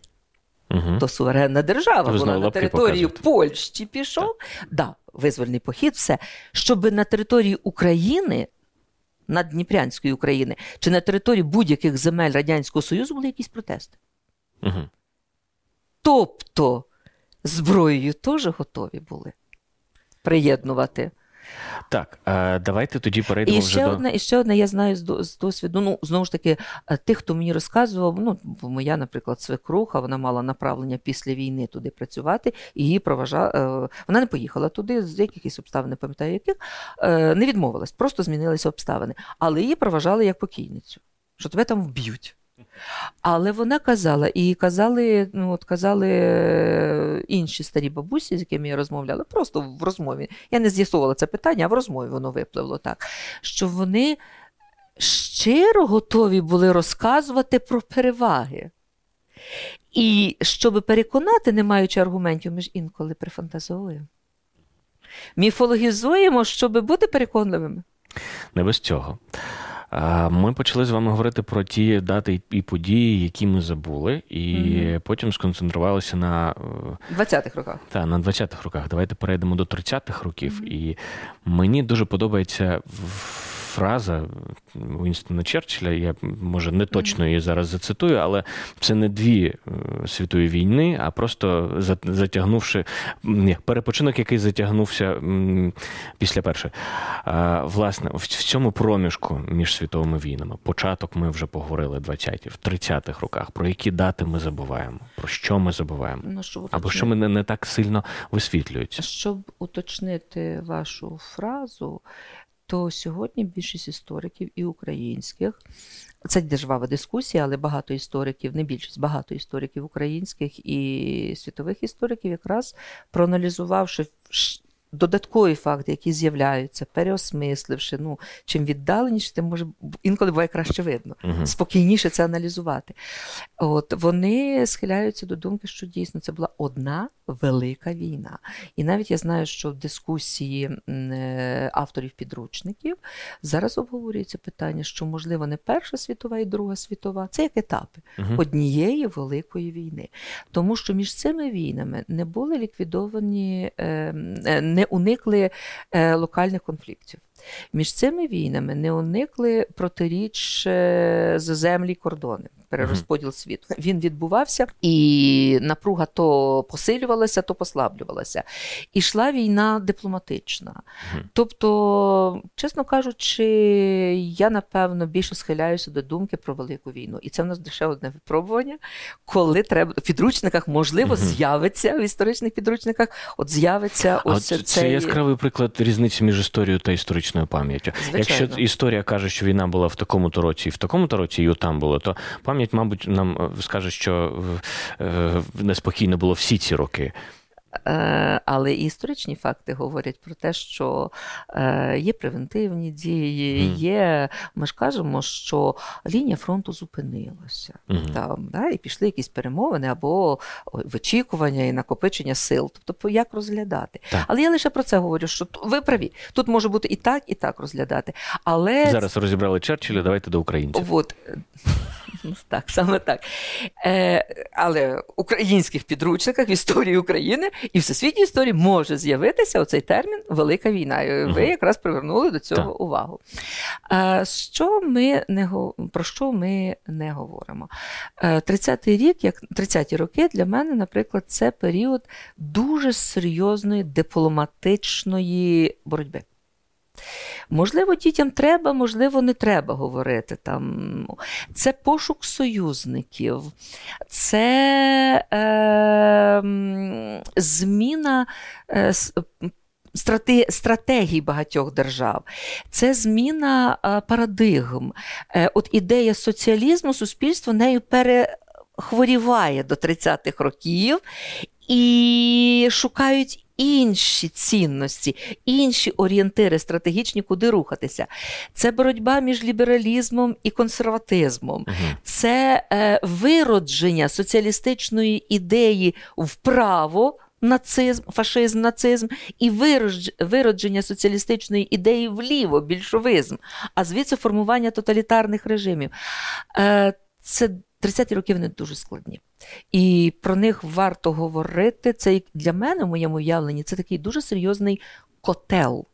Угу. То суверенна держава Ви була на територію показуєте. Польщі пішов. Так, да, визвольний похід, все. Щоб на території України, Наддніпрянської України, чи на території будь-яких земель Радянського Союзу були якісь протести. Угу. Тобто зброєю теж готові були приєднувати. Так, е, давайте тоді перейдемо І вже ще до. і ще одне, я знаю з досвіду. Ну, знову ж таки, е, тих, хто мені розказував, ну, моя, наприклад, свекруха, вона мала направлення після війни туди працювати, і її проважа... е, Вона не поїхала туди, з якихось обставин, не пам'ятаю яких, не відмовилась, просто змінилися обставини. Але її проважали як покійницю, що тебе там вб'ють. Але вона казала, і казали, ну от казали е, інші старі бабусі, з якими я розмовляла, просто в розмові. Я не з'ясовувала це питання, а в розмові воно випливло так, що вони щиро готові були розказувати про переваги. І щоб переконати, не маючи аргументів, ми ж інколи прифантазовуємо. Міфологізуємо, щоб бути переконливими. Не без цього. Ми почали з вами говорити про ті дати і події, які ми забули, і Мгм. потім сконцентрувалися на, е, 20-х роках. Так, на 20-х роках. Давайте перейдемо до 30-х років. І мені дуже подобається в- фраза Вінстона Черчилля. Я може не точно її зараз зацитую, але це не дві е, світові війни, а просто за- затягнувши ні, перепочинок, який затягнувся після першої. Власне, в цьому проміжку між світовими війнами, початок ми вже поговорили 20-ті, в 30-х роках, про які дати ми забуваємо, про що ми забуваємо, Ну, щоб або що ми не, не так сильно висвітлюються. Щоб уточнити вашу фразу, то сьогодні більшість істориків і українських, це держава дискусія, але багато істориків, не більшість, багато істориків українських і світових істориків, якраз проаналізувавши додаткові факти, які з'являються, переосмисливши, ну, чим віддаленіше, тим може інколи буває краще видно Мгм. спокійніше це аналізувати. От вони схиляються до думки, що дійсно це була одна велика війна. І навіть я знаю, що в дискусії е, авторів підручників зараз обговорюється питання, що можливо не Перша світова і Друга світова, це як етапи Мгм. однієї великої війни. Тому що між цими війнами не були ліквідовані, е, е, не уникли е, локальних конфліктів. Між цими війнами не уникли протиріч е, за землі кордони, перерозподіл світу. Він відбувався, і напруга то посилювалася, то послаблювалася. І йшла війна дипломатична. Тобто, чесно кажучи, я напевно більше схиляюся до думки про велику війну. І це в нас ще одне випробування, коли треба в підручниках, можливо, з'явиться в історичних підручниках, от з'явиться А ось це цей... яскравий приклад різниці між історією та історичною пам'яттю. Якщо історія каже, що війна була в такому-то році і в такому-то році, і там було, то пам'ять, мабуть, нам е, скаже, що е, е, неспокійно було всі ці роки. Але і історичні факти говорять про те, що є превентивні дії, є. Ми ж кажемо, що лінія фронту зупинилася. Мгм. Там, да, і пішли якісь перемовини або вичікування і накопичення сил. Тобто, як розглядати. Так. Але я лише про це говорю, що ви праві. Тут може бути і так, і так розглядати. Але Зараз розібрали Черчилля, давайте до українців. От, так, саме так. Е, але в українських підручниках в історії України і всесвітній історії може з'явитися оцей термін Велика війна. І Ви якраз привернули до цього Так. увагу. Е, що ми не, про що ми не говоримо? Е, 30-й рік, як 30-ті роки для мене, наприклад, це період дуже серйозної дипломатичної боротьби. Можливо, дітям треба, можливо, не треба говорити там. Це пошук союзників, це е, зміна е, стратегій багатьох держав, це зміна парадигм. Е, от ідея соціалізму, суспільство нею перехворіває до 30-х років і шукають. Інші цінності, інші орієнтири стратегічні, куди рухатися. Це боротьба між лібералізмом і консерватизмом, uh це е, виродження соціалістичної ідеї вправо нацизм, фашизм, нацизм і виродження соціалістичної ідеї вліво, більшовизм, а звідси формування тоталітарних режимів. Е, це 30-ті роки вони дуже складні. І про них варто говорити. Це для мене, в моєму уявленні, це такий дуже серйозний котел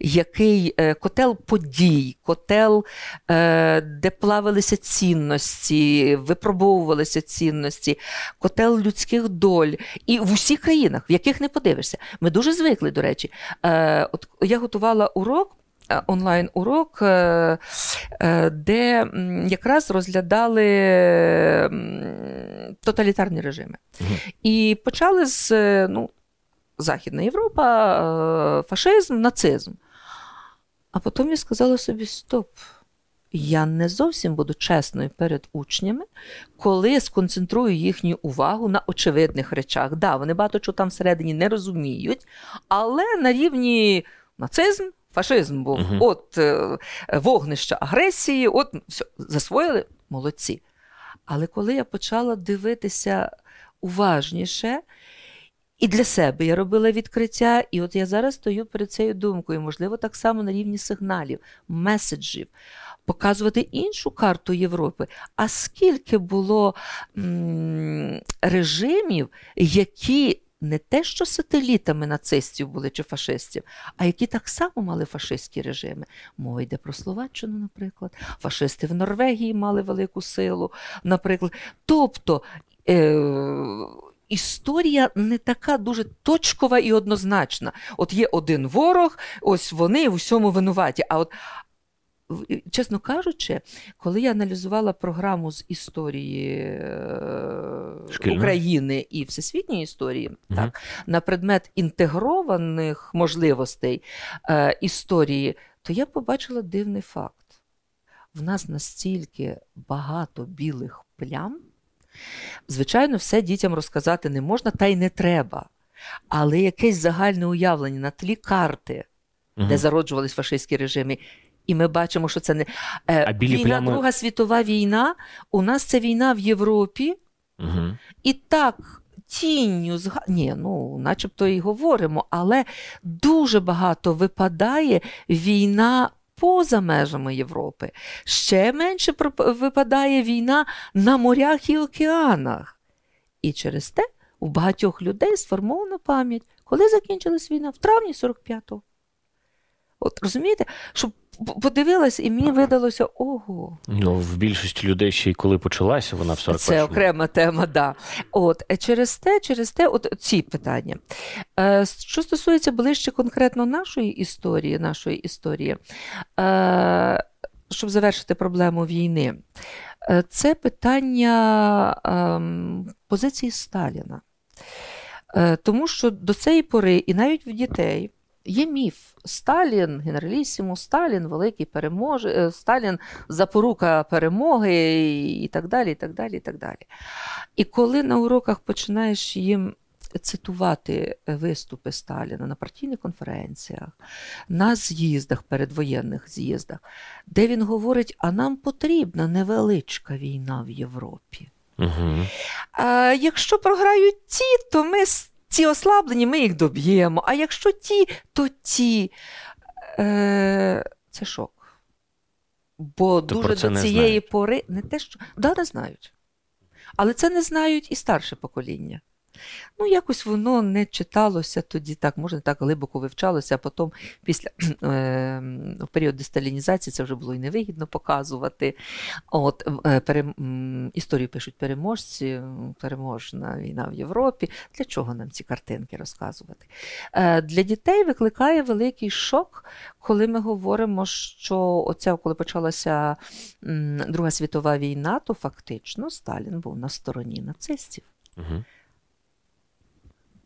який е, котел подій, котел, е, де плавилися цінності, випробовувалися цінності, котел людських доль. І в усіх країнах, в яких не подивишся. Ми дуже звикли, до речі. Е, от Я готувала урок. Онлайн-урок, де якраз розглядали тоталітарні режими. Угу. І почали з ну, Західна Європа, фашизм, нацизм. А потім я сказала собі: стоп. Я не зовсім буду чесною перед учнями, коли сконцентрую їхню увагу на очевидних речах. Да, вони багато чого там всередині не розуміють, але на рівні нацизм, фашизм був, угу. от е, вогнище агресії, от все, засвоїли молодці. Але коли я почала дивитися уважніше, і для себе я робила відкриття, і от я зараз стою перед цією думкою, можливо, так само на рівні сигналів, меседжів, показувати іншу карту Європи. А скільки було м- режимів, які не те, що сателітами нацистів були чи фашистів, а які так само мали фашистські режими. Мова йде про Словаччину, наприклад. Фашисти в Норвегії мали велику силу, наприклад. Тобто. Е- історія не така дуже точкова і однозначна. От є один ворог, ось вони в усьому винуваті. А от Чесно кажучи, коли я аналізувала програму з історії е, Шкільно. України і всесвітньої історії, угу. так, на предмет інтегрованих можливостей е, історії, то я побачила дивний факт. В нас настільки багато білих плям. Звичайно, все дітям розказати не можна, та й не треба. Але якесь загальне уявлення на тлі карти, угу. де зароджувались фашистські режими. І ми бачимо, що це не е, а війна, плями... Друга світова війна. У нас це війна в Європі. Угу. І так тінню зга... Ні, ну, начебто і говоримо, але дуже багато випадає війна поза межами Європи. Ще менше випадає війна на морях і океанах. І через те у багатьох людей сформована пам'ять, коли закінчилась війна в травні 45-го. От розумієте, щоб подивилась, і мені видалося ого. Ну, в більшості людей ще й коли почалася, вона в 41 Це окрема тема, да. От е, через те, через те, от ці питання. Е, Що стосується ближче конкретно нашої історії, нашої історії, е, щоб завершити проблему війни, е, це питання е, позиції Сталіна. Е, Тому що до цієї пори, і навіть в дітей. Є міф. Сталін, генералісіму, Сталін, великий переможе, е, Сталін запорука перемоги і так далі. І так далі, і так далі. І коли на уроках починаєш їм цитувати виступи Сталіна на партійних конференціях, на з'їздах, передвоєнних з'їздах, де він говорить: а нам потрібна невеличка війна в Європі. Угу. А Якщо програють ті, то ми ці ослаблені, ми їх доб'ємо. А якщо ті, то ті. Е, Це шок. Бо то дуже до цієї знають. пори не те, що да, не знають. Але це не знають і старше покоління. Ну, якось воно не читалося тоді, так, може, не так глибоко вивчалося, а потім після е, в період десталінізації це вже було і невигідно показувати. От, е, пере, Історію пишуть переможці, переможна війна в Європі. Для чого нам ці картинки розказувати? Е, Для дітей викликає великий шок, коли ми говоримо, що оця, коли почалася Друга світова війна, то фактично Сталін був на стороні нацистів. Угу.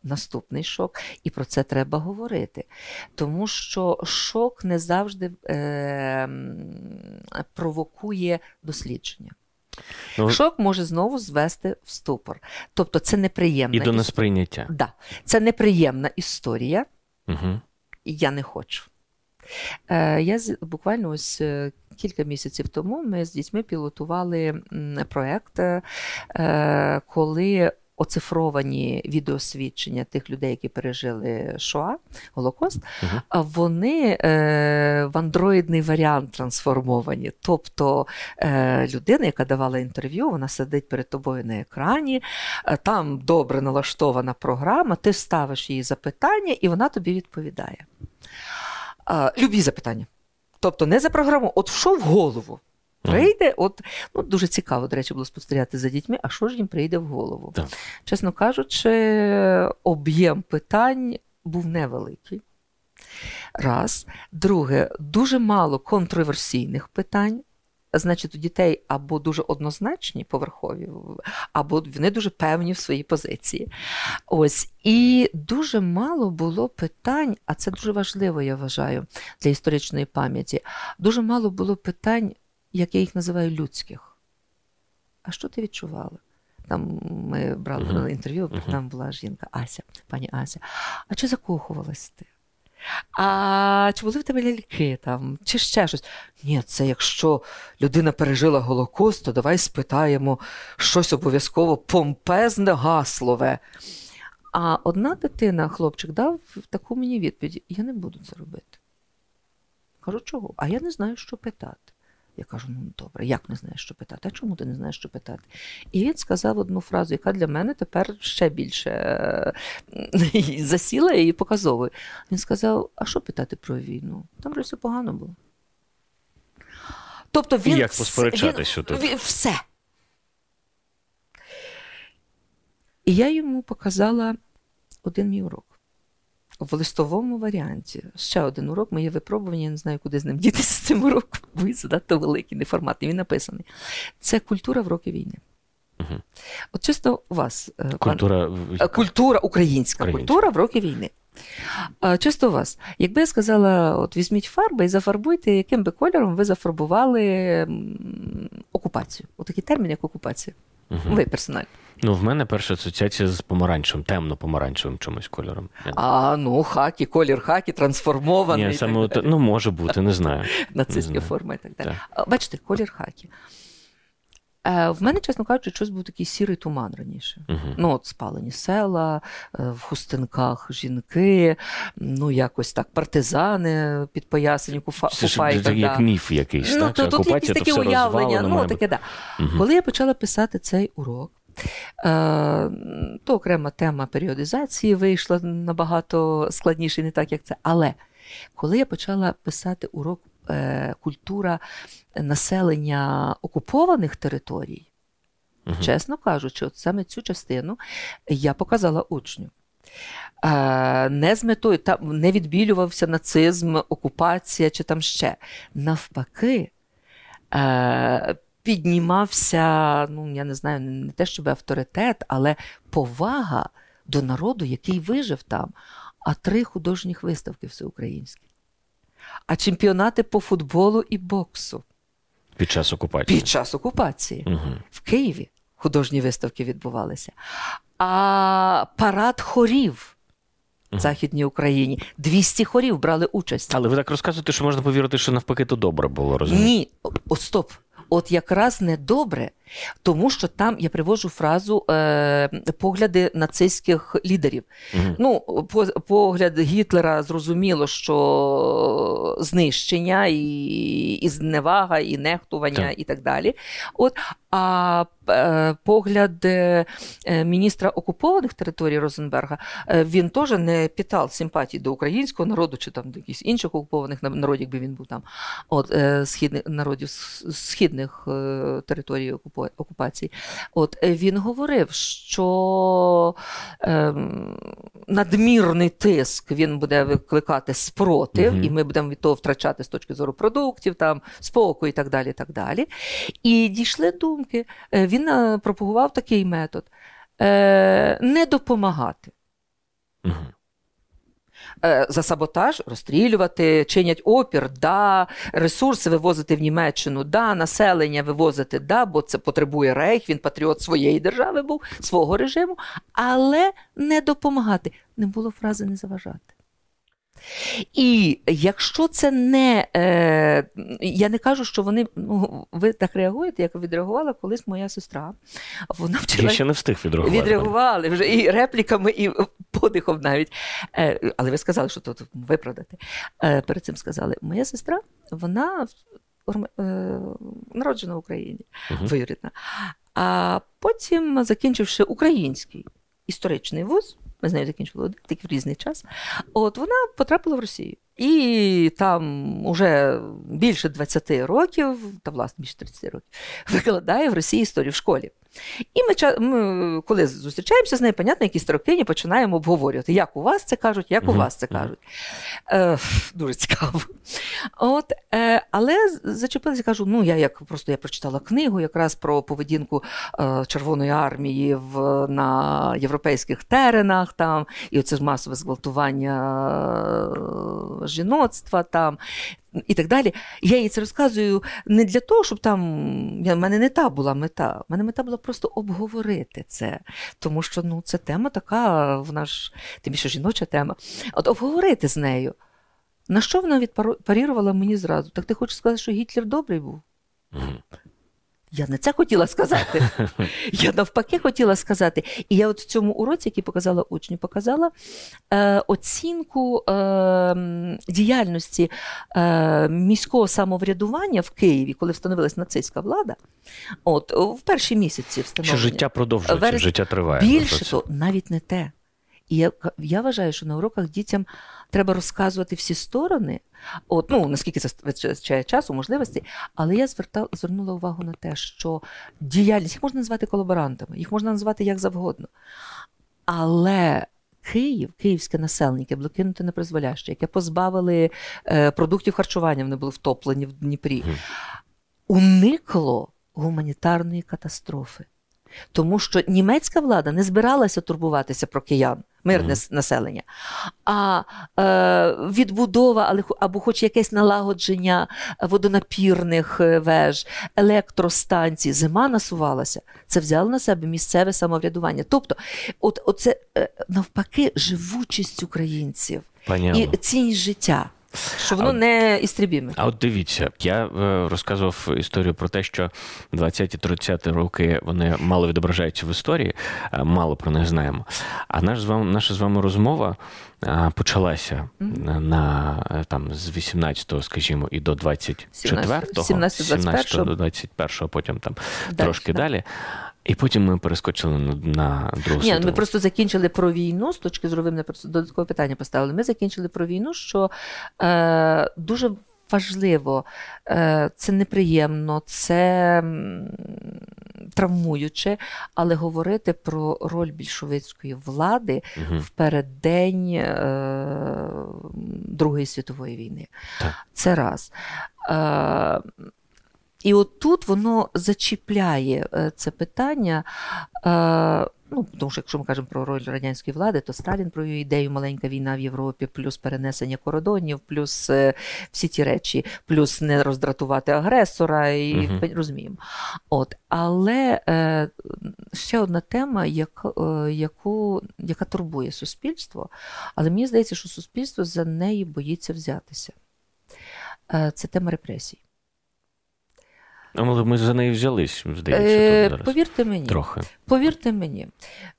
Наступний шок, і про це треба говорити. Тому що шок не завжди е, провокує дослідження. Ну, Шок може знову звести в ступор. Тобто це неприємна І до несприйняття. Да. Це неприємна історія, угу. і я не хочу. Е, Я буквально ось е, кілька місяців тому ми з дітьми пілотували проєкт, е, коли оцифровані відеосвідчення тих людей, які пережили Шоа, Голокост, uh-huh. вони е, в андроїдний варіант трансформовані. Тобто е, людина, яка давала інтерв'ю, вона сидить перед тобою на екрані, е, там добре налаштована програма, ти ставиш їй запитання, і вона тобі відповідає. Е, любі запитання. Тобто не за програму, от що в голову. Прийде, от ну дуже цікаво, до речі, було спостерігати за дітьми, а що ж їм прийде в голову? Так. Чесно кажучи, об'єм питань був невеликий. Раз. Друге, дуже мало контроверсійних питань. Значить, у дітей або дуже однозначні поверхові, або вони дуже певні в своїй позиції. Ось. І дуже мало було питань, а це дуже важливо, я вважаю, для історичної пам'яті. Дуже мало було питань як я їх називаю, людських. А що ти відчувала? Там ми брали uh-huh. інтерв'ю, uh-huh. там була жінка Ася, пані Ася. А чи закохувалась ти? А чи були в тебе ляльки там, чи ще щось? Ні, це якщо людина пережила Голокост, то давай спитаємо щось обов'язково помпезне, гаслове. А одна дитина, хлопчик, дав таку мені відповідь: я не буду це робити. Кажу, чого? А я не знаю, що питати. Я кажу, ну добре, як не знаєш, що питати? А чому ти не знаєш, що питати? І він сказав одну фразу, яка для мене тепер ще більше е, засіла і показовує. Він сказав: А що питати про війну? Там вже все погано було. Тобто він як посперечатися тут? Він, все. І я йому показала один мій урок в листовому варіанті. Ще один урок, моє випробування, я не знаю, куди з ним дітися з цим уроком, бо він занадто великий, неформатний, він написаний. Це культура в роки війни. Угу. От чисто у вас е, культура пан... культура українська, українська культура в роки війни. Чисто у вас, якби я сказала, от візьміть фарби і зафарбуйте, яким би кольором ви зафарбували окупацію. Отакий термін, як окупація. Угу. Ви персонально. Ну, в мене перша асоціація з помаранчевим, темно-помаранчевим чомусь кольором. А, ну, хакі, колір хакі, трансформований. Ні, саме от, ну, може бути, не знаю. Нацистські форми і так далі. Так. Бачите, колір хакі. Е, в мене, чесно кажучи, щось був такий сірий туман раніше. Uh-huh. Ну, от спалені села, е, в хустинках жінки, ну якось так, партизани підпоясані куфа, Це ж як міф якийсь. Ну, так? то, тут якісь такі уявлення. Ну, таке, да. Uh-huh. Коли я почала писати цей урок, то окрема тема періодизації вийшла набагато складніше, не так, як це. Але коли я почала писати урок е, культура населення окупованих територій, угу. чесно кажучи, от саме цю частину я показала учню. Е, не з метою, там не відбілювався нацизм, окупація чи там ще. Навпаки, піднімався, ну я не знаю, не те, щоб авторитет, але повага до народу, який вижив там, а три художніх виставки всеукраїнські, а чемпіонати по футболу і боксу. Під час окупації. Під час окупації. Угу. В Києві художні виставки відбувалися. А парад хорів. В Західній Україні 200 хорів брали участь. Але ви так розказуєте, що можна повірити, що навпаки то добре було, розумієте? Ні, о, стоп от якраз недобре, тому що там я привожу фразу е, погляди нацистських лідерів. Угу. Ну, по, погляд Гітлера зрозуміло, що знищення і і зневага, і нехтування, так. і так далі. От, А погляд е, міністра окупованих територій Розенберга е, він теж не питав симпатії до українського народу чи там до якихось інших окупованих народів, якби він був там, от е, східних народів східних територій окупації. От він говорив, що е, надмірний тиск він буде викликати спротив, угу. і ми будемо від того втрачати з точки зору продуктів, там спокою і так далі. І так далі. І дійшли думки. Він пропагував такий метод: не допомагати. Угу. За саботаж розстрілювати, чинять опір, да, ресурси вивозити в Німеччину, да, населення вивозити, да, бо це потребує рейх, він патріот своєї держави був, свого режиму, але не допомагати. Не було фрази не заважати. І якщо це не. Е, Я не кажу, що вони. ну, Ви так реагуєте, як відреагувала колись моя сестра. Вона вчила, Я ще не встиг відреагувати. Відреагували вже і репліками, і подихом навіть. Е, Але ви сказали, що тут виправдати. Е, Перед цим сказали, моя сестра, вона е, народжена в Україні, угу. двоюрідна. А потім, закінчивши український історичний вуз, ми з нею закінчили тільки в різний час. От вона потрапила в Росію. І там уже більше 20 років, та власне більше 30 років, викладає в Росії історію в школі. І ми, ми коли зустрічаємося з нею, понятно, якісь трохи починаємо обговорювати, як у вас це кажуть, як у вас це кажуть. Е, Дуже цікаво. От, е, Але зачепилася, кажу: ну я як просто я прочитала книгу якраз про поведінку е, Червоної армії в, на європейських теренах, там, і оце масове зґвалтування е, жіноцтва там і так далі. Я їй це розказую не для того, щоб там. В мене не та була мета. У мене мета була просто обговорити це. Тому що ну, це тема така, вона ж тим більше жіноча тема. От обговорити з нею. На що вона відпарірувала мені зразу? Так ти хочеш сказати, що Гітлер добрий був? Я не це хотіла сказати. Я навпаки хотіла сказати. І я от в цьому уроці, який показала учню, показала е, оцінку е, діяльності е, міського самоврядування в Києві, коли встановилась нацистська влада. От в перші місяці встановлення. Що життя продовжується, Верес... життя триває. Більше то навіть не те. І я я вважаю, що на уроках дітям треба розказувати всі сторони, от, ну, наскільки це вистачає часу, можливості, але я звертала, звернула увагу на те, що діяльність їх можна назвати колаборантами, їх можна назвати як завгодно. Але Київ, київське населення, яке було кинуте на призволяще, яке позбавили е, продуктів харчування, вони були втоплені в Дніпрі, уникло гуманітарної катастрофи. Тому що німецька влада не збиралася турбуватися про киян, мирне mm. населення, а е, відбудова або хоч якесь налагодження водонапірних е, веж, електростанцій, зима насувалася, це взяло на себе місцеве самоврядування. Тобто, от, оце е, навпаки живучість українців Понятно. і цінність життя. Що воно а, не істрібіме. А от дивіться, я е, розказував історію про те, що 20-30 роки вони мало відображаються в історії, е, мало про них знаємо. А наш з вами, наша з вами розмова е, почалася mm-hmm. на там з 18-го, скажімо, і до 24-го, 17, 17 до 21-го, потім там далі, трошки так. далі. І потім ми перескочили на на другу Ні, ми просто закінчили про війну з точки зору, ми просто додаткове питання поставили. Ми закінчили про війну, що е, дуже важливо, е, це неприємно, це травмуюче, але говорити про роль більшовицької влади угу. в переддень е, Другої світової війни. Так. Це раз. Е, і от тут воно зачіпляє е, це питання. Е, ну, Тому що якщо ми кажемо про роль радянської влади, то Сталін про її ідею маленька війна в Європі, плюс перенесення кордонів, плюс е, всі ті речі, плюс не роздратувати агресора, і угу. розуміємо. От, Але е, ще одна тема, як, е, яку, яка турбує суспільство, але мені здається, що суспільство за неї боїться взятися. Е, Це тема репресій. Але ми за неї взялись, здається. Е, зараз. Повірте мені, Трохи. повірте мені,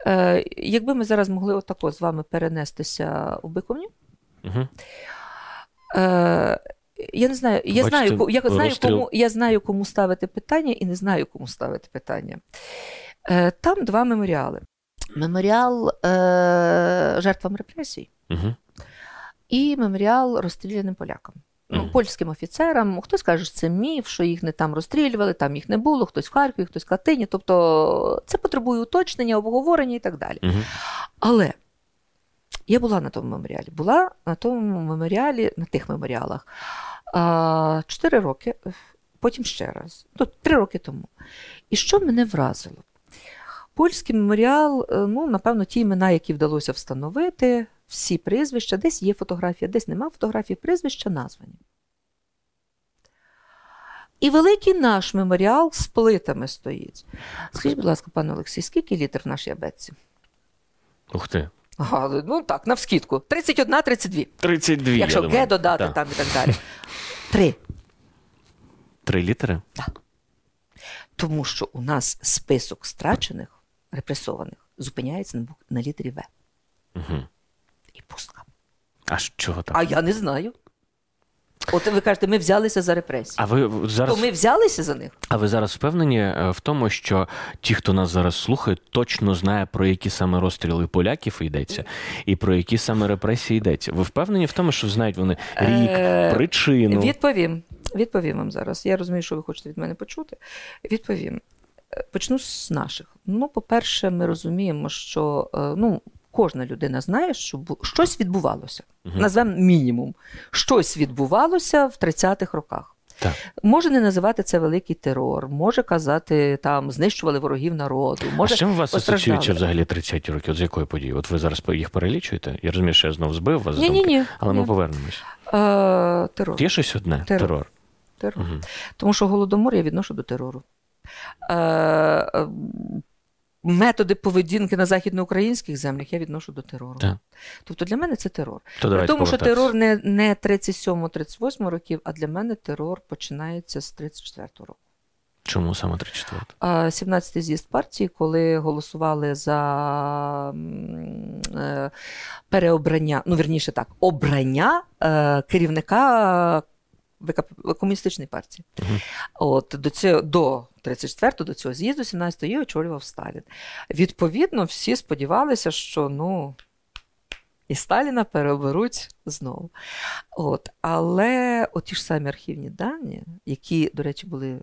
е, якби ми зараз могли отако з вами перенестися у Биковню, угу. е, я не знаю, я Бачите, знаю, я знаю, кому я знаю, кому ставити питання, і не знаю, кому ставити питання. Е, Там два меморіали: меморіал е, жертвам репресій угу. і меморіал розстріляним полякам ну, польським офіцерам. Хтось каже, що це міф, що їх не там розстрілювали, там їх не було, хтось в Харкові, хтось в Катині. Тобто це потребує уточнення, обговорення і так далі. Угу. Але я була на тому меморіалі, була на тому меморіалі, на тих меморіалах чотири роки, потім ще раз, ну, три роки тому. І що мене вразило? Польський меморіал, е, ну, напевно, ті імена, які вдалося встановити, всі прізвища, десь є фотографія, десь нема фотографії, прізвища названі. І великий наш меморіал з плитами стоїть. Скажіть, будь ласка, пане Олексій, скільки літр в нашій абетці? Ух ти. Ага, ну так, навскідку. 31, 32. 32. Якщо я думаю. Г додати Так. там і так далі. Три. Три літери? Так. Тому що у нас список страчених, репресованих зупиняється на, бук- на літері В. Угу. І пустка. А чого так? А я не знаю. От ви кажете, ми взялися за репресії. А ви зараз, То ми взялися за них. а ви зараз впевнені е, в тому, що ті, хто нас зараз слухає, точно знає, про які саме розстріли поляків йдеться, і про які саме репресії йдеться. Ви впевнені в тому, що знають вони рік, Е, причину? Відповім. Відповім вам зараз. Я розумію, що ви хочете від мене почути. Відповім. Е, Почну з наших. Ну, по-перше, ми розуміємо, що е, ну, кожна людина знає, що щось відбувалося. Мгм. Назвемо мінімум. Щось відбувалося в 30-х роках. Так. Може не називати це великий терор, може казати, там знищували ворогів народу. Може, а з чим у вас асоціюються взагалі 30-ті роки? От з якої події? От ви зараз їх перелічуєте? Я розумію, що я знов збив вас з Ні, ні, думки, ні. але ми повернемось. Е, терор. Є щось одне? Терор. Терор. терор. Угу. Тому що голодомор я відношу до терору. Е, методи поведінки на західноукраїнських землях я відношу до терору. Так. Тобто для мене це терор. То При тому, що терор не, не 37-38 років, а для мене терор починається з 34-го року. Чому саме 34? А 17-й з'їзд партії, коли голосували за е, переобрання, ну вірніше так, обрання е, керівника ВКП комуністичної партії. Мгм. От до цього до 34-го, до цього з'їзду 17-го її очолював Сталін. Відповідно, всі сподівалися, що ну. І Сталіна переоберуть знову. От. Але оті ж самі архівні дані, які, до речі, були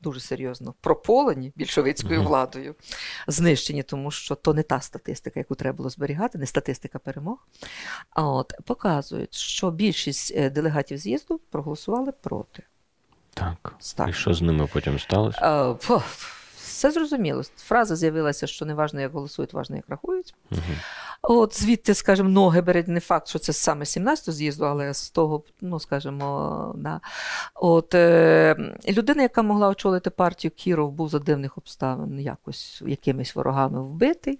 дуже серйозно прополені більшовицькою владою, знищені, тому що то не та статистика, яку треба було зберігати, не статистика перемог. А от показують, що більшість е, делегатів з'їзду проголосували проти. Так. Сталіна. І що з ними потім сталося? Е, Все зрозуміло. Фраза з'явилася, що не важно, як голосують, важно, як рахують. Угу. От звідти, скажімо, ноги беруть не факт, що це саме 17-го з'їзду, але з того, ну скажімо, да. От е, людина, яка могла очолити партію Кіров, був за дивних обставин якось якимись ворогами вбитий.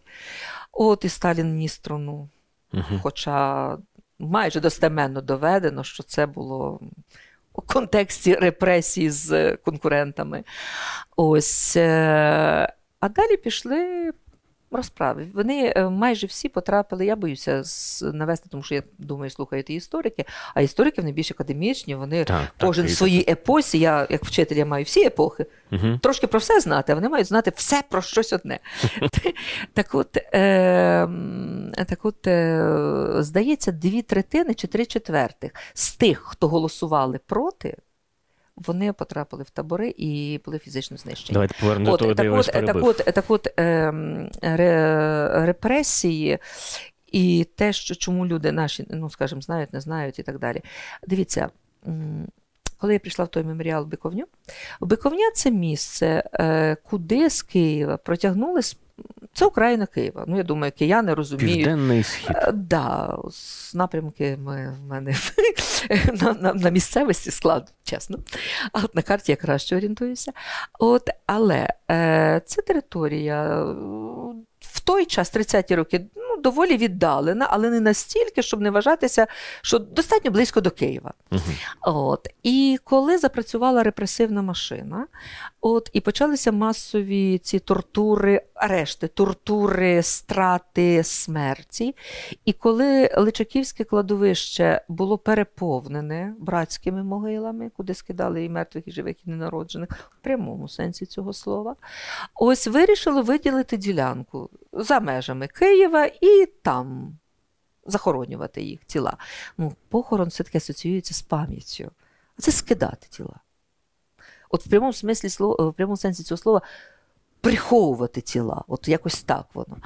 От і Сталін ніс трону. Угу. Хоча майже достеменно доведено, що це було у контексті репресій з конкурентами. Ось. е, А далі пішли розправи. Вони е, майже всі потрапили, я боюся навести, тому що я думаю, слухають і історики, а історики вони більш академічні, вони Так, так, кожен і в своїй епосі, я як вчитель я маю всі епохи, Угу. трошки про все знати, а вони мають знати все про щось одне. так от, е, так от е, здається, дві третини чи три четвертих з тих, хто голосували проти, вони потрапили в табори і були фізично знищені. Давайте повернемо до того, де так, от, вас так, от, так от ем, ре, репресії і те, що чому люди наші, ну скажімо, знають, не знають і так далі. Дивіться, коли я прийшла в той меморіал в Биковню, Биковня це місце, е, куди з Києва протягнули. Це Україна Києва. Ну, я думаю, кияни розуміють. Південний схід. Е, Да, з напрямки ми, в мене на, на, на місцевості складно, чесно. А от на карті я краще орієнтуюся. От, але е, це територія в той час, 30-ті роки, ну, доволі віддалена, але не настільки, щоб не вважатися, що достатньо близько до Києва. Угу. От. І коли запрацювала репресивна машина, от, і почалися масові ці тортури, арешти, тортури, страти, смерті. І коли Личаківське кладовище було переповнене братськими могилами, куди скидали і мертвих, і живих, і ненароджених, в прямому сенсі цього слова, ось вирішили виділити ділянку за межами Києва і там захоронювати їх тіла. Ну, похорон все-таки асоціюється з пам'яттю. А це скидати тіла. От в прямому, смислі, в прямому сенсі цього слова приховувати тіла. От якось так воно.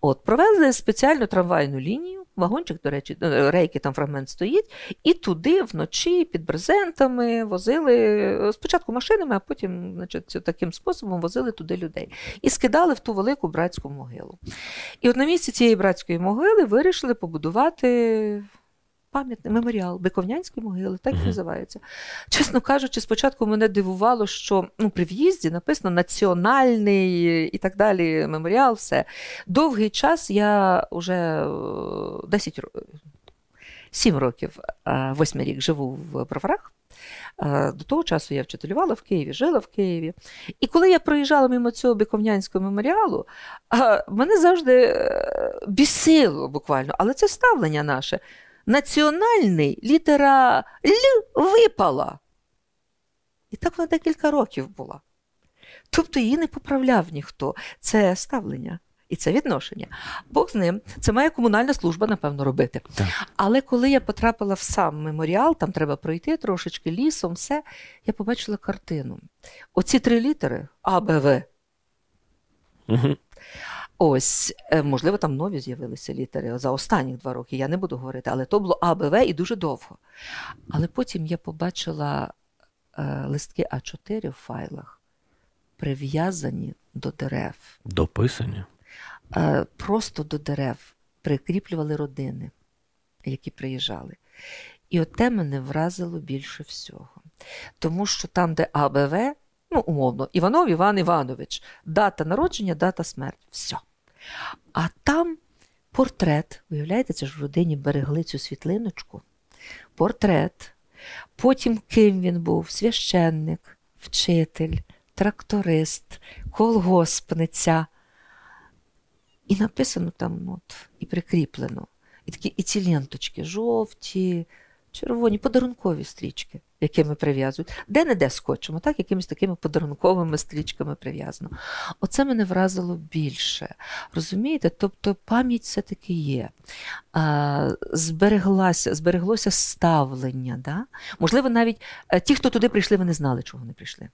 От, провели спеціальну трамвайну лінію вагончик, до речі, е, рейки там фрагмент стоїть, і туди вночі під брезентами возили е, спочатку машинами, а потім, значить, таким способом возили туди людей і скидали в ту велику братську могилу. І от на місці цієї братської могили вирішили побудувати пам'ятний меморіал, Биковнянські могили, так і називається. Чесно кажучи, спочатку мене дивувало, що ну, при в'їзді написано національний і так далі меморіал. все. Довгий час я вже 10 років. 7 років, восьмий рік живу в броварах. До того часу я вчителювала в Києві, жила в Києві. І коли я проїжджала мимо цього Биковнянського меморіалу, мене завжди е, бісило буквально, але це ставлення наше національний літера Л випала. І так вона декілька років була. Тобто її не поправляв ніхто. Це ставлення. І це відношення. Бог з ним, це має комунальна служба, напевно, робити. Так. Але коли я потрапила в сам меморіал, там треба пройти трошечки лісом, все, я побачила картину. Оці три літери А, Б, В. Угу. Ось, е, можливо, там нові з'явилися літери за останні два роки, я не буду говорити, але то було А, Б, В і дуже довго. Але потім я побачила е, листки А4 в файлах, прив'язані до дерев. Дописані? Е, просто до дерев прикріплювали родини, які приїжджали. І от те мене вразило більше всього. Тому що там, де АБВ, ну, умовно, Іванов Іван Іванович, дата народження, дата смерті. Все. А там портрет, уявляєте, це ж в родині берегли цю світлиночку. Портрет. Потім ким він був? Священник, вчитель, тракторист, колгоспниця. І написано там от, і прикріплено. І такі і ці ленточки жовті, червоні, подарункові стрічки, якими прив'язують. Де-не-де скочимо, так, якимись такими подарунковими стрічками прив'язано. Оце мене вразило більше. Розумієте? Тобто пам'ять все-таки є. Збереглася, Збереглося ставлення. Да? Можливо, навіть е, ті, хто туди прийшли, вони знали, чого не прийшли.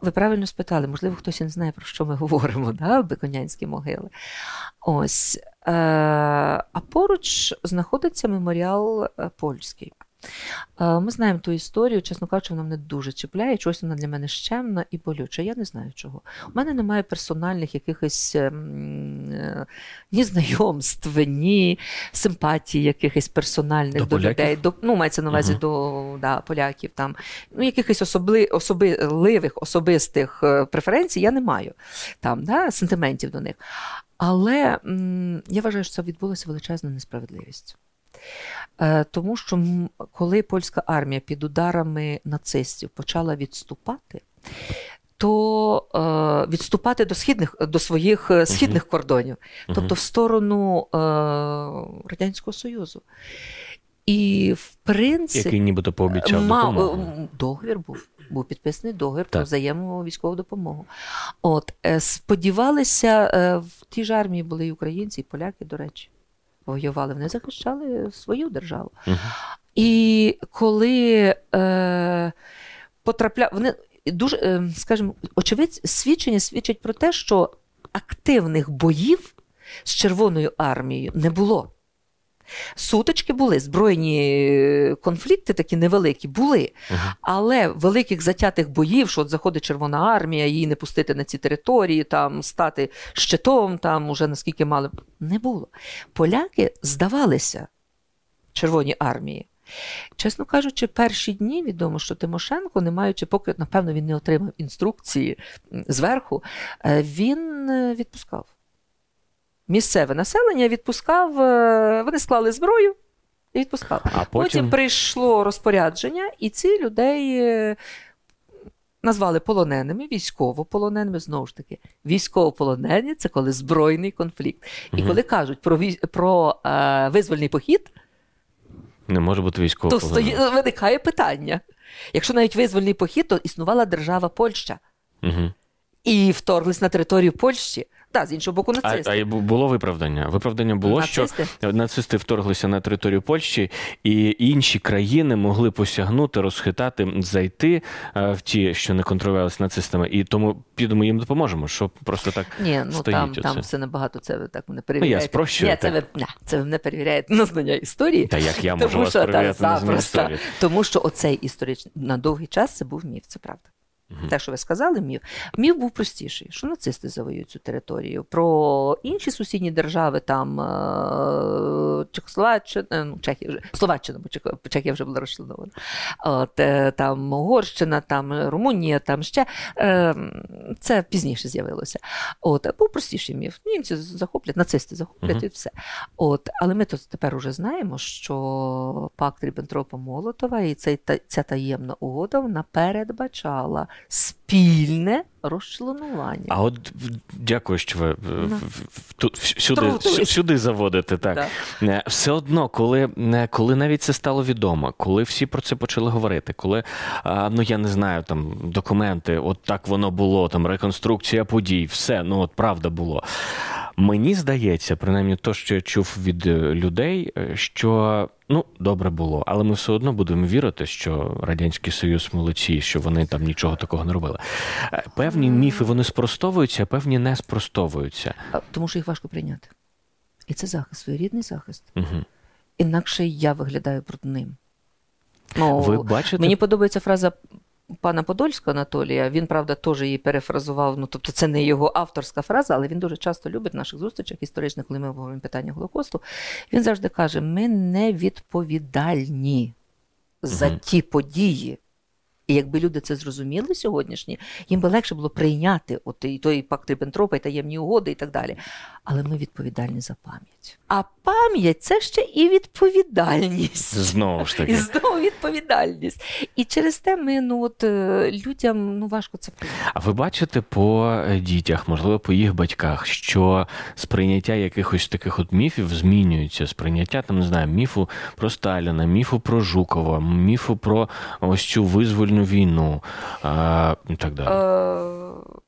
Ви правильно спитали, можливо, хтось не знає, про що ми говоримо, да, Беконянські могили. Ось. Е, а поруч знаходиться меморіал е, польський. Е, ми знаємо ту історію, чесно кажучи, вона мене дуже чіпляє, чогось вона для мене щемна і болюча. Я не знаю чого. У мене немає персональних якихось ем, ні знайомств, ні симпатій, якихось персональних до, до людей. До, ну, мається на увазі uh до да, поляків, там, ну, якихось особли, особливих особистих преференцій я не маю, там, да, сентиментів до них. Але м, я вважаю, що це відбулася величезна несправедливість. Е, Тому що коли польська армія під ударами нацистів почала відступати, то е, відступати до східних до своїх uh східних кордонів, uh тобто в сторону е, Радянського Союзу. І в принципі, який нібито пообіцяв мав, допомогу. договір був був підписаний договір так. про взаємну військову допомогу. От е, сподівалися, е, в тій ж армії були і українці, і поляки, до речі, воювали. Вони захищали свою державу. Угу. І коли е, потрапляв, вони дуже, е, скажімо, очевидь, свідчення свідчить про те, що активних боїв з Червоною армією не було. Сутички були, збройні е, конфлікти такі невеликі були, uh але великих затятих боїв, що от заходить Червона армія, її не пустити на ці території, там стати щитом, там уже наскільки мали, не було. Поляки здавалися Червоній армії. Чесно кажучи, перші дні відомо, що Тимошенко, не маючи, поки, напевно, він не отримав інструкції зверху, е, він е, відпускав місцеве населення відпускав, е, вони склали зброю і відпускав. А потім... потім прийшло розпорядження, і ці людей. Е, назвали полоненими, військовополоненими, знову ж таки, військовополонені це коли збройний конфлікт. І коли кажуть про про е, визвольний похід, не може бути військово. То стої, виникає питання. Якщо навіть визвольний похід, то існувала держава Польща. Угу. І вторглись на територію Польщі Так, з іншого боку, нацисти. А, а було виправдання. Виправдання було, нацисти? що нацисти вторглися на територію Польщі, і інші країни могли посягнути, розхитати, зайти е, в ті, що не контролювалися нацистами, і тому підемо їм допоможемо. Що просто так Ні, ну стоїть там оце. там все набагато це ви так не перевіряєте. Ну, я спрощую. Ні, це ви не, це ви не перевіряєте на знання історії. Та як я можу тому, вас що, перевіряти та, на знання історії? Тому що оцей історичний на довгий час це був міф, це правда. Те, що ви сказали, міф. Міф був простіший, що нацисти завоюють цю територію. Про інші сусідні держави, там Чехословаччина, ну, Чехія вже Словаччина, бо Чехія вже була розчленована. От, е, там Угорщина, там Румунія, там ще е, це пізніше з'явилося. От, був простіший міф. Німці захоплять, нацисти захоплять Мгм. і все. От, але ми то тепер уже знаємо, що пакт Ріббентропа Молотова і цей, та, ця таємна угода вона передбачала спільне розчленування. А от дякую, що ви в- Ну. тут всюди, сюди заводите. Так. Да. Е, Все одно, коли, е, коли навіть це стало відомо, коли всі про це почали говорити, коли ну я не знаю, там документи, от так воно було, там реконструкція подій, все, ну от правда було. Мені здається, принаймні, то, що я чув від е, людей, е, що ну добре було, але ми все одно будемо вірити, що радянський союз молодці, що вони там нічого такого не робили. Е, Певні міфи вони спростовуються, а певні не спростовуються. Тому що їх важко прийняти. І це захист, своєрідний захист. Угу. Інакше я виглядаю брудним. Ну, Ви бачите, Мені подобається фраза пана Подольського Анатолія. Він, правда, теж її перефразував. Ну, тобто, це не його авторська фраза, але він дуже часто любить в наших зустрічах історичних, коли ми обговорюємо питання Голокосту. Він завжди каже: ми не відповідальні за ті події. І якби люди це зрозуміли сьогоднішні, їм би легше було прийняти от і той пакт Ріббентропа, і таємні угоди, і так далі. Але ми відповідальні за пам'ять. А пам'ять це ще і відповідальність. знову ж таки. І знову відповідальність. І через те ми ну от е, людям ну важко це прийняти. А ви бачите по е, дітях, можливо, по їх батьках, що сприйняття якихось таких от міфів змінюється. Сприйняття там не знаю, міфу про Сталіна, міфу про Жукова, міфу про ось цю визвольну війну а, і так далі. Е,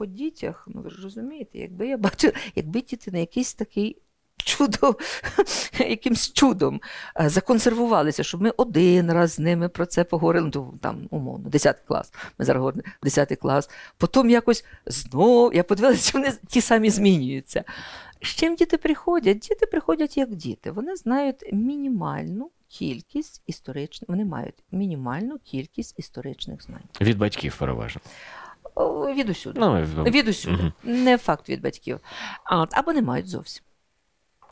по дітях, ну ви ж розумієте, якби я бачила, якби діти на якийсь такий. Чудо, якимсь чудом е, законсервувалися, щоб ми один раз з ними про це поговорили. Ну, там, умовно, 10 клас. Ми зараз говоримо 10 клас. Потім якось знов я подивилася, вони ті самі змінюються. З чим діти приходять? Діти приходять як діти. Вони знають мінімальну кількість історичних, вони мають мінімальну кількість історичних знань. Від батьків переважно. О, Від усюди. Ну, Від усюди. Мгм. Не факт від батьків. А, або не мають зовсім.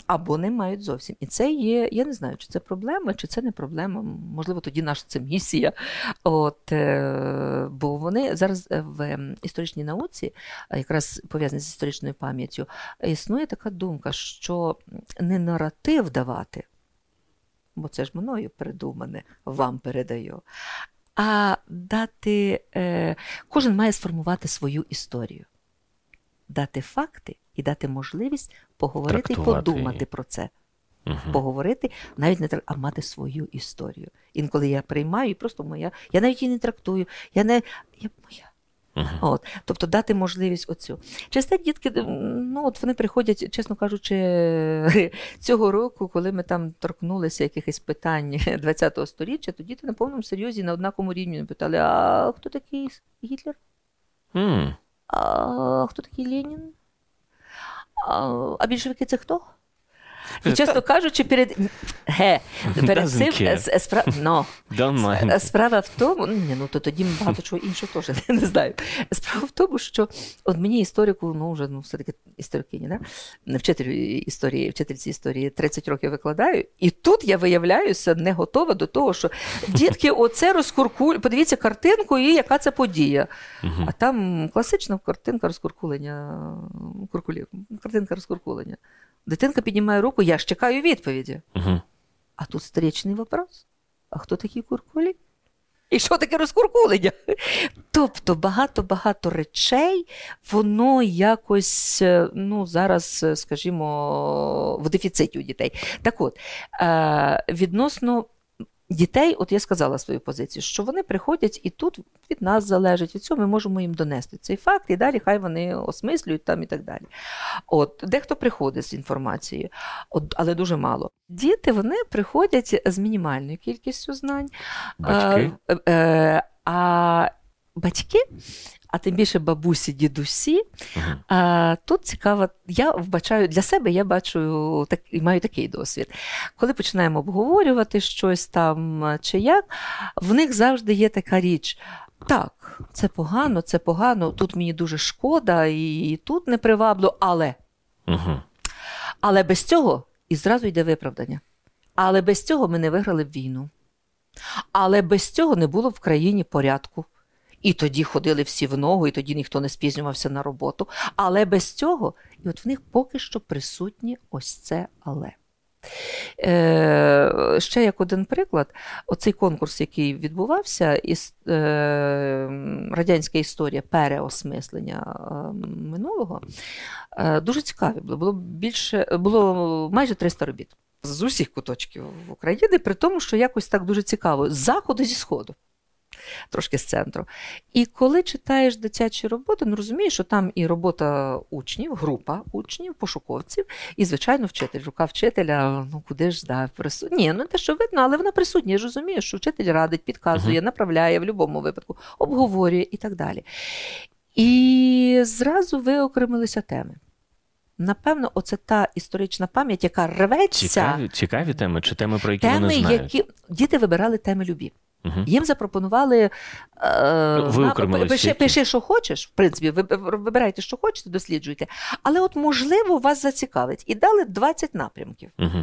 Або не мають зовсім. І це є, я не знаю, чи це проблема, чи це не проблема. Можливо, тоді наша це місія. От, е, бо вони зараз е, в ем, історичній науці, якраз пов'язані з історичною пам'яттю, існує така думка, що не наратив давати, бо це ж мною придумане, вам передаю. А дати, е, кожен має сформувати свою історію, дати факти і дати можливість поговорити і подумати про це. Угу. Поговорити, навіть не а мати свою історію. Інколи я приймаю і просто моя. Я навіть її не трактую. Я не я моя. Мгм. От, тобто дати можливість оцю. Через те дітки, ну от вони приходять, чесно кажучи, цього року, коли ми там торкнулися якихось питань ХХ століття, то діти на повному серйозі на однаковому рівні питали: а хто такий Гітлер? М. А хто такий Ленін? А, а більшовики це хто? І чесно кажучи, перед ге, перед цим care. е, справа, no. Mind. Е, Справа в тому, ні, ну то тоді багато чого іншого теж не знаю. Справа в тому, що от мені історику, ну вже ну все-таки історикині, да? вчитель історії, вчительці історії 30 років викладаю, і тут я виявляюся не готова до того, що дітки, оце розкуркуль, подивіться картинку і яка це подія. А там класична картинка розкуркулення, куркулі, картинка розкуркулення. Дитинка піднімає руку, я ж чекаю відповіді. Угу. А тут стрічний вопрос. А хто такі куркулі? І що таке розкуркулення? Тобто багато-багато речей, воно якось е, ну, зараз, е, скажімо, в дефіциті у дітей. Так от, е, відносно дітей, от я сказала свою позицію, що вони приходять і тут від нас залежить, від цього ми можемо їм донести цей факт, і далі хай вони осмислюють там і так далі. От Дехто приходить з інформацією, от, але дуже мало. Діти вони приходять з мінімальною кількістю знань. Батьки? А, е, а батьки а тим більше бабусі, дідусі. А, Тут цікаво, я вбачаю для себе, я бачу так, маю такий досвід. Коли починаємо обговорювати щось там чи як, в них завжди є така річ. Так, це погано, це погано, тут мені дуже шкода, і тут не приваблю, але. Uh-huh. Але без цього і зразу йде виправдання. Але без цього ми не виграли б війну. Але без цього не було в країні порядку. І тоді ходили всі в ногу, і тоді ніхто не спізнювався на роботу. Але без цього, і от в них поки що присутні ось це але. Е, Ще як один приклад, оцей конкурс, який відбувався, іс, е, радянська історія переосмислення е, минулого, е, дуже цікаві було. Було більше, було майже 300 робіт з усіх куточків України, при тому, що якось так дуже цікаво, з заходу зі сходу трошки з центру. І коли читаєш дитячі роботи, ну розумієш, що там і робота учнів, група учнів, пошуковців, і, звичайно, вчитель. Рука вчителя, ну куди ж да, присутня. Ні, ну те, що видно, але вона присутня. Я ж розумію, що вчитель радить, підказує, направляє в будь-якому випадку, обговорює і так далі. І зразу виокремилися теми. Напевно, оце та історична пам'ять, яка рветься. Цікаві цікаві теми чи теми, про які теми, вони знають? які діти вибирали теми любі. Угу. Їм запропонували е, ну, пиши, пиши, що хочеш, в принципі, ви, вибирайте, що хочете, досліджуйте. Але от, можливо, вас зацікавить. І дали 20 напрямків угу.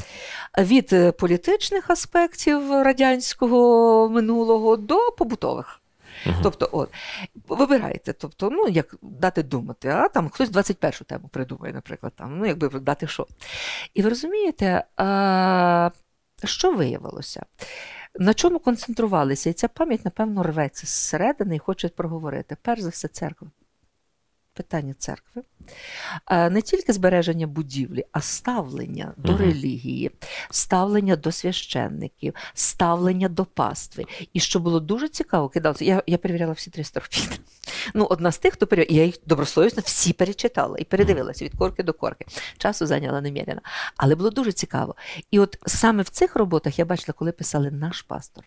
від е, політичних аспектів радянського минулого до побутових. Uh-huh. Тобто, от, вибирайте, тобто, ну, як дати думати, а там хтось 21-шу тему придумає, наприклад, там, ну, якби дати що. І ви розумієте, а, що виявилося? На чому концентрувалися? І ця пам'ять, напевно, рветься зсередини і хоче проговорити. Перш за все, церква. Питання церкви. Не тільки збереження будівлі, а ставлення до угу. релігії, ставлення до священників, ставлення до пастви. І що було дуже цікаво, кидалося. Я я перевіряла всі 300 робіт. Ну, одна з тих, хто перевіряла, я їх добросовісно всі перечитала і передивилася від корки до корки. Часу зайняла неміряно. Але було дуже цікаво. І от саме в цих роботах я бачила, коли писали наш пастор.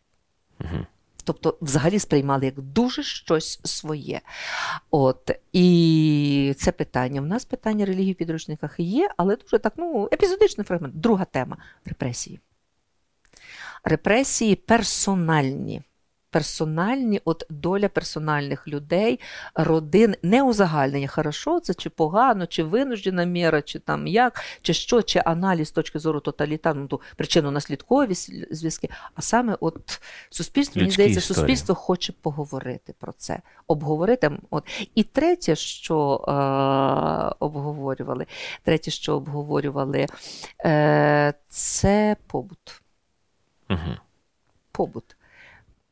Угу. Тобто, взагалі сприймали як дуже щось своє. От, І це питання. У нас питання релігії в підручниках є, але дуже так, ну, епізодичний фрагмент. Друга тема репресії. Репресії персональні персональні, от доля персональних людей, родин, не узагальнення, хорошо це чи погано, чи винуждена міра, чи там як, чи що, чи аналіз з точки зору тоталітарну ту причинно-наслідкові зв'язки. А саме от суспільство, мені здається, історії. суспільство хоче поговорити про це, обговорити. От. І третє, що е, обговорювали, третє, що обговорювали, е, це побут. Угу. Побут.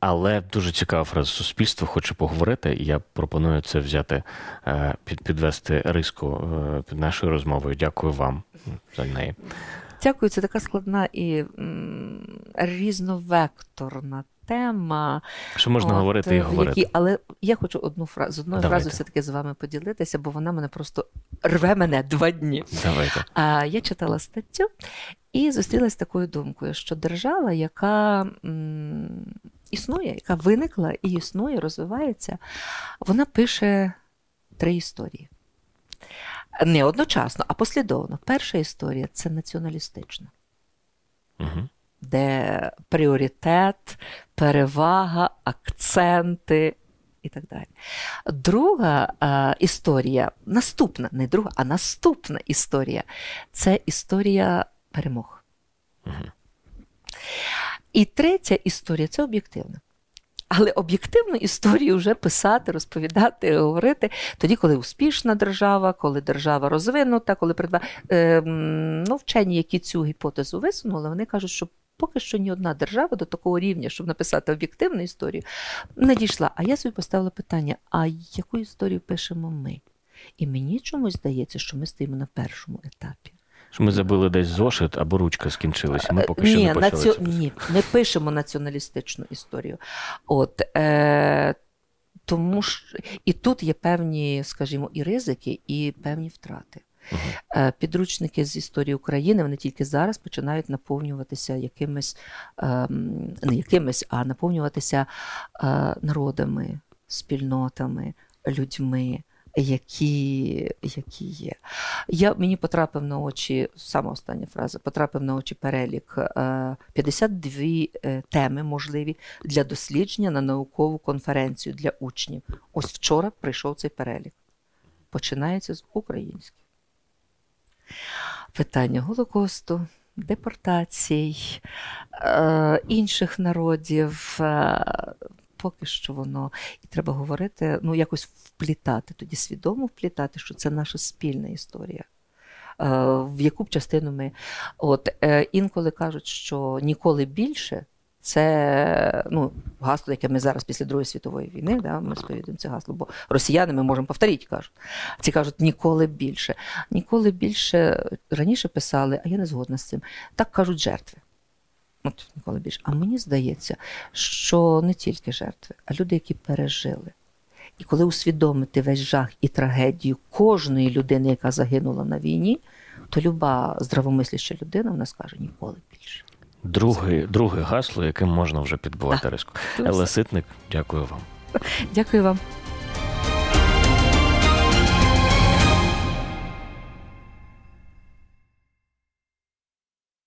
Але дуже цікава фраза. Суспільство хоче поговорити. Я пропоную це взяти, е, під, підвести риску е, під нашою розмовою. Дякую вам за неї. Дякую, це така складна і різновекторна тема. Що можна от, говорити і говорити. Які, але я хочу одну фразу з одною фразою все-таки з вами поділитися, бо вона мене просто рве мене два дні. Давайте. А, Я читала статтю і зустрілася з такою думкою, що держава, яка. М, існує, яка виникла і існує, розвивається, вона пише три історії. Не одночасно, а послідовно. Перша історія це націоналістична, угу. Де пріоритет, перевага, акценти і так далі. Друга а, історія, наступна, не друга, а наступна історія це історія перемог. Угу. І третя історія це об'єктивна. Але об'єктивну історію вже писати, розповідати, говорити тоді, коли успішна держава, коли держава розвинута, коли придба... е, ну, вчені, які цю гіпотезу висунули, вони кажуть, що поки що ні одна держава до такого рівня, щоб написати об'єктивну історію, не дійшла. А я собі поставила питання: а яку історію пишемо ми? І мені чомусь здається, що ми стоїмо на першому етапі. Що ми забули десь зошит або ручка скінчилась. Ми поки Ні, що не почали наці... це. Ні, ми пишемо націоналістичну історію. От, е... Тому що і тут є певні, скажімо, і ризики, і певні втрати. Е, Підручники з історії України вони тільки зараз починають наповнюватися якимись, ем, не якимись, а наповнюватися е, народами, спільнотами, людьми, які, які є. Я, мені потрапив на очі, сама остання фраза, потрапив на очі перелік е, 52 е, теми можливі для дослідження на наукову конференцію для учнів. Ось вчора прийшов цей перелік. Починається з українських. Питання Голокосту, депортацій, е, інших народів. Е, поки що воно і треба говорити, ну якось вплітати, тоді свідомо вплітати, що це наша спільна історія. Е, в яку б частину ми. От інколи кажуть, що ніколи більше. Це ну, гасло, яке ми зараз після Другої світової війни, да, ми сповідуємо це гасло, бо росіяни ми можемо повторити, кажуть. Ці кажуть, ніколи більше. Ніколи більше раніше писали, а я не згодна з цим. Так кажуть жертви. От ніколи більше. А мені здається, що не тільки жертви, а люди, які пережили. І коли усвідомити весь жах і трагедію кожної людини, яка загинула на війні, то люба здравомисляща людина вона скаже ніколи більше. Друге, друге гасло, яким можна вже підбивати риску. Дуже Елла все. Ситник, дякую вам. Дякую вам.